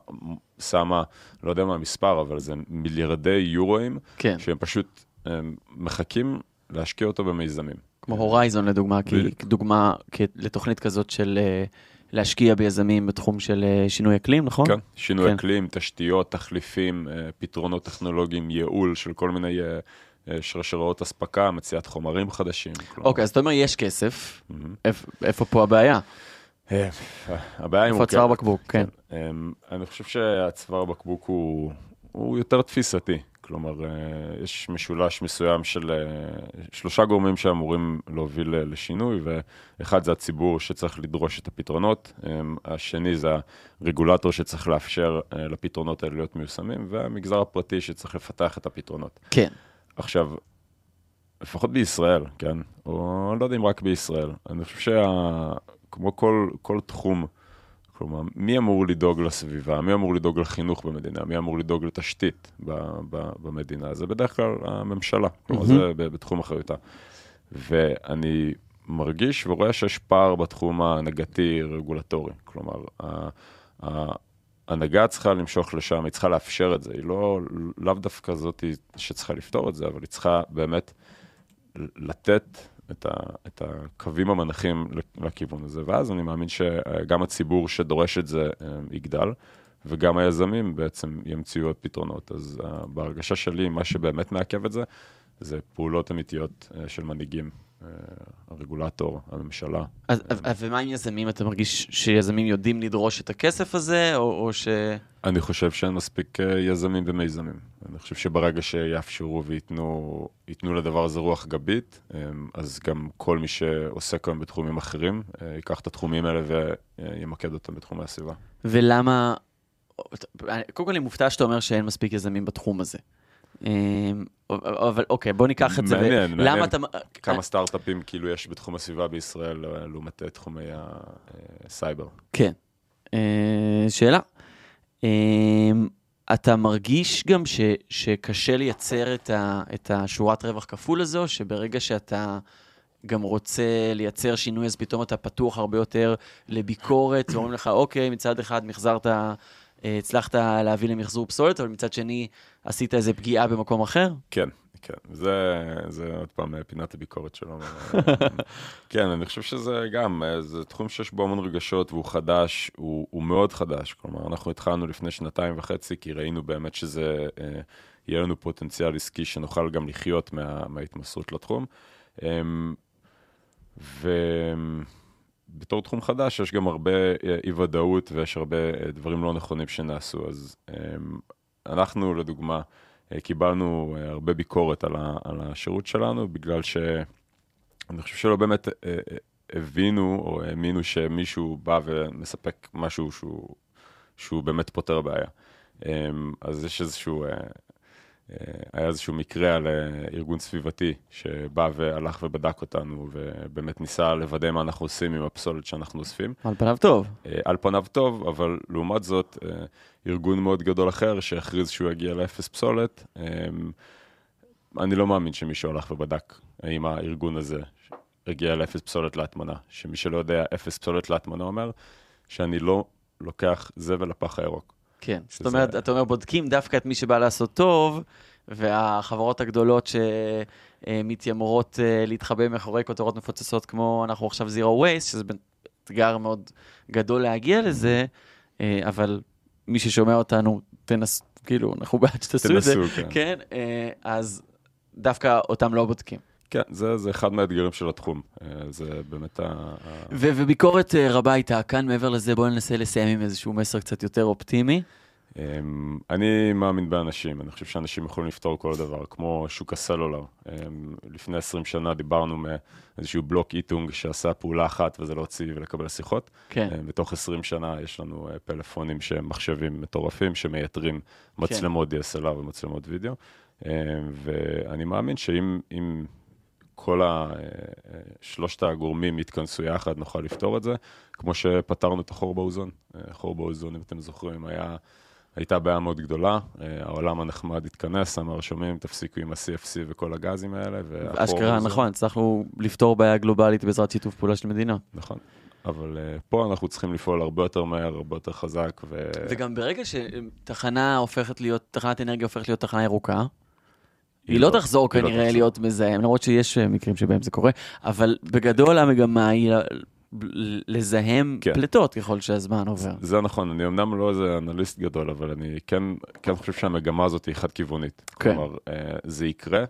שמה, לא יודע מה המספר, אבל זה מיליארדי יורואים, כן. שהם פשוט הם מחכים להשקיע אותו במיזמים. כמו הורייזון לדוגמה, כדוגמה לתוכנית כזאת של אה, להשקיע ביזמים בתחום של אה, שינוי אקלים, נכון? כן, שינוי כן. אקלים, תשתיות, תחליפים, אה, פתרונות טכנולוגיים, ייעול של כל מיני אה, שרשראות אספקה, מציאת חומרים חדשים. אוקיי, אז אתה אומר יש כסף. איפ- איפה פה הבעיה? אה, הבעיה היא איפה. הצוואר בקבוק, כן. אמ, אני חושב שהצוואר בקבוק הוא, יותר תפיסתי. כלומר, אה, יש משולש מסוים של אה, שלושה גורמים שאמורים להוביל אה, לשינוי, ואחד זה הציבור שצריך לדרוש את הפתרונות, אמ, השני זה הרגולטור שצריך לאפשר אה, לפתרונות האלה להיות מיושמים, והמגזר הפרטי שצריך לפתח את הפתרונות. כן. עכשיו, לפחות בישראל, כן? או אני לא יודע אם רק בישראל. אני חושב שכמו כל, כל תחום, כלומר, מי אמור לדאוג לסביבה? מי אמור לדאוג לחינוך במדינה? מי אמור לדאוג לתשתית ב, ב, במדינה? זה בדרך כלל הממשלה, כלומר, זה ב- בתחום אחריותה. ואני מרגיש ורואה שיש פער בתחום ההנהגתי-רגולטורי. כלומר, ה- ה- ההנהגה צריכה למשוך לשם, היא צריכה לאפשר את זה. היא לא, לאו דווקא זאת שצריכה לפתור את זה, אבל היא צריכה באמת לתת את, ה, את הקווים המנחים לכיוון הזה. ואז אני מאמין שגם הציבור שדורש את זה אה, יגדל, וגם היזמים בעצם ימציאו עוד פתרונות. אז uh, בהרגשה שלי, מה שבאמת מעכב את זה, זה פעולות אמיתיות uh, של מנהיגים, הרגולטור, הממשלה. אז, אז ומה עם יזמים? אתה מרגיש שיזמים יודעים לדרוש את הכסף הזה, או, או ש... אני חושב שאין מספיק אה, יזמים ומיזמים. אני חושב שברגע שיאפשרו וייתנו ייתנו לדבר הזה רוח גבית, אה, אז גם כל מי שעוסק היום בתחומים אחרים, אה, ייקח את התחומים האלה וימקד אותם בתחומי הסביבה. ולמה... קודם כל אני מופתע שאתה אומר שאין מספיק יזמים בתחום הזה. אמ, אבל אוקיי, בוא ניקח את זה. מעניין, מעניין. למה אתה... כמה סטארט-אפים כאילו יש בתחום הסביבה בישראל אה, לעומת אה, תחומי הסייבר. כן. אה, שאלה. אמ, אתה מרגיש גם ש, שקשה לייצר את, ה, את השורת רווח כפול הזו, שברגע שאתה גם רוצה לייצר שינוי, אז פתאום אתה פתוח הרבה יותר לביקורת, ואומרים לך, אוקיי, מצד אחד מחזרת, אה, הצלחת להביא למחזור פסולת, אבל מצד שני עשית איזה פגיעה במקום אחר? כן, כן. זה, זה עוד פעם אה, פינת הביקורת שלו. אה, (laughs) כן, אני חושב שזה גם, אה, זה תחום שיש בו המון רגשות והוא חדש, הוא, הוא מאוד חדש. כלומר, אנחנו התחלנו לפני שנתיים וחצי, כי ראינו באמת שזה, אה, יהיה לנו פוטנציאל עסקי שנוכל גם לחיות מה, מההתמסרות לתחום. אה, ובתור תחום חדש יש גם הרבה אה, אי-ודאות ויש הרבה אה, דברים לא נכונים שנעשו. אז אה, אנחנו, לדוגמה, אה, קיבלנו הרבה ביקורת על, על השירות שלנו, בגלל שאני חושב שלא באמת הבינו או האמינו שמישהו בא ומספק משהו שהוא, שהוא באמת פותר בעיה. אה, אז יש איזשהו, היה איזשהו מקרה על אה, ארגון סביבתי שבא והלך ובדק אותנו ובאמת ניסה לוודא מה אנחנו עושים עם הפסולת שאנחנו אוספים. על פניו טוב. אה, על פניו טוב, אבל לעומת זאת, אה, ארגון מאוד גדול אחר שהכריז שהוא יגיע לאפס פסולת, אה, אני לא מאמין שמישהו הלך ובדק האם הארגון הזה הגיע לאפס פסולת להטמנה. שמי שלא יודע, אפס פסולת להטמנה אומר שאני לא לוקח זבל לפח הירוק. כן. זאת שזה- אומרת, אתה אומר, בודקים דווקא את מי שבא לעשות טוב, והחברות הגדולות שמתיימרות אה, להתחבא מאחורי כותרות מפוצצות כמו אנחנו עכשיו זירו וייסט, שזה אתגר מאוד גדול להגיע לזה, אה, אבל מי ששומע אותנו, תנס, כאילו, אנחנו בעד שתעשו את זה. תנסו, כן. כן, אה, אז דווקא אותם לא בודקים. כן, זה, זה אחד מהאתגרים של התחום. אה, זה באמת ה... ו- וביקורת אה, רבה הייתה כאן, מעבר לזה בואו ננסה לסיים עם איזשהו מסר קצת יותר אופטימי. אמ, אני מאמין באנשים, אני חושב שאנשים יכולים לפתור כל דבר, כמו שוק הסלולר. אמ, לפני 20 שנה דיברנו מאיזשהו בלוק איטונג שעשה פעולה אחת וזה להוציא ולקבל שיחות. כן. אמ, בתוך 20 שנה יש לנו אה, פלאפונים שהם מחשבים מטורפים שמייתרים מצלמות DSLR ומצלמות וידאו. אמ, ואני מאמין שאם אם כל ה- אה, אה, שלושת הגורמים יתכנסו יחד, נוכל לפתור את זה, כמו שפתרנו את החור באוזון. אה, חור באוזון, אם אתם זוכרים, היה... הייתה בעיה מאוד גדולה, אה, העולם הנחמד התכנס, אמר, שומעים, תפסיקו עם ה-CFC וכל הגזים האלה. והחור אשכרה, באוזון- נכון, הצלחנו לפתור בעיה גלובלית בעזרת שיתוף פעולה של מדינות. נכון. אבל uh, פה אנחנו צריכים לפעול הרבה יותר מהר, הרבה יותר חזק, ו... וגם ברגע שתחנה הופכת להיות, תחנת אנרגיה הופכת להיות תחנה ירוקה, היא לא תחזור היא לא כנראה תחזור. להיות מזהם, למרות שיש אה, מקרים שבהם זה קורה, אבל בגדול המגמה היא לזהם כן. פליטות ככל שהזמן עובר. זה נכון, אני אמנם לא איזה אנליסט גדול, אבל אני כן, כן חושב שהמגמה הזאת היא חד-כיוונית. כן. כלומר, uh, זה יקרה,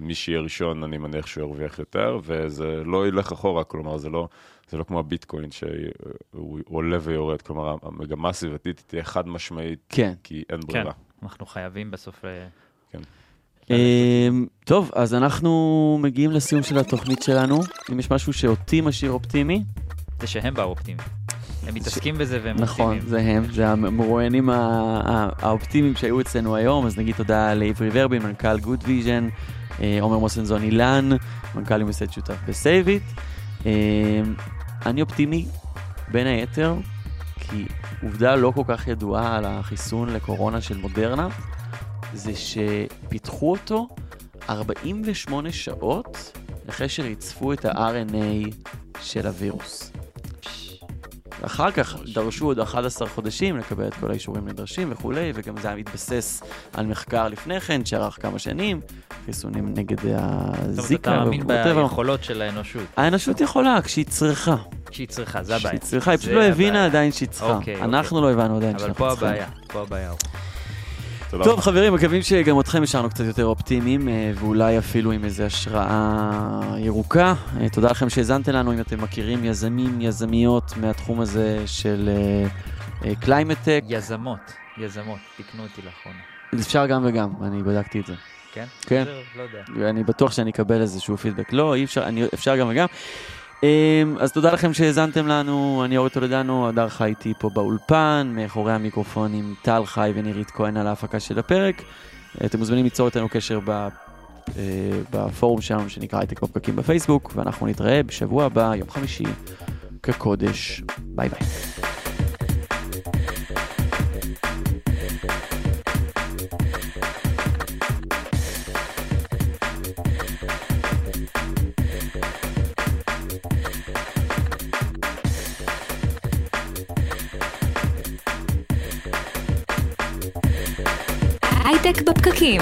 מי שיהיה ראשון, אני מניח שהוא ירוויח יותר, וזה לא ילך אחורה, כלומר, זה לא, זה לא כמו הביטקוין שהוא עולה ויורד, כלומר, המגמה הסביבתית תהיה חד משמעית, כן. כי אין ברירה. כן, אנחנו חייבים בסוף... אה, כן. אמ, טוב, אז אנחנו מגיעים לסיום של התוכנית שלנו. אם יש משהו שאותי משאיר אופטימי, זה שהם באו אופטימיים. הם מתעסקים בזה והם נכון, אופטימיים. זה הם, זה המרואיינים האופטימיים שהיו אצלנו היום, אז נגיד תודה לעברי ורבין, מנכ"ל גוד ויז'ן, אה, עומר מוסנזון אילן, מנכ"ל יומסד שותף בסייביט. אני אופטימי, בין היתר, כי עובדה לא כל כך ידועה על החיסון לקורונה של מודרנה, זה שפיתחו אותו 48 שעות אחרי שריצפו את ה-RNA של הווירוס. אחר כך דרשו עוד 11 חודשים לקבל את כל האישורים הנדרשים וכולי, וגם זה היה מתבסס על מחקר לפני כן, שארך כמה שנים, חיסונים נגד הזיקה אתה מאמין. ביכולות של האנושות, האנושות יכולה כשהיא צריכה. שהיא צריכה, זה הבעיה. כשהיא צריכה, היא פשוט לא הבינה. עדיין שהיא צריכה. אוקיי, אנחנו לא הבנו עדיין אבל שאנחנו פה צריכים. הבעיה, פה הבעיה. תודה טוב רבה. חברים, מקווים שגם אתכם השארנו קצת יותר אופטימיים אה, ואולי אפילו עם איזו השראה ירוקה. אה, תודה לכם שהאזנתם לנו, אם אתם מכירים יזמים, יזמיות מהתחום הזה של קליימטק, יזמות, יזמות, תיקנו אותי לאחרונה. אפשר גם וגם, אני בדקתי את זה. כן? כן. לא יודע. ואני בטוח שאני אקבל איזשהו פידבק. לא, אי אפשר, אני, אפשר גם וגם. אמ, אז תודה לכם שהאזנתם לנו, אני אורי טולדנו, הדר חי איתי פה באולפן, מאחורי המיקרופונים טל חי ונירית כהן על ההפקה של הפרק. אתם מוזמנים ליצור איתנו קשר אה, בפורום שלנו שנקרא הייטק בפקקים בפייסבוק, ואנחנו נתראה בשבוע הבא, יום חמישי, כקודש. ביי ביי. הייטק בפקקים.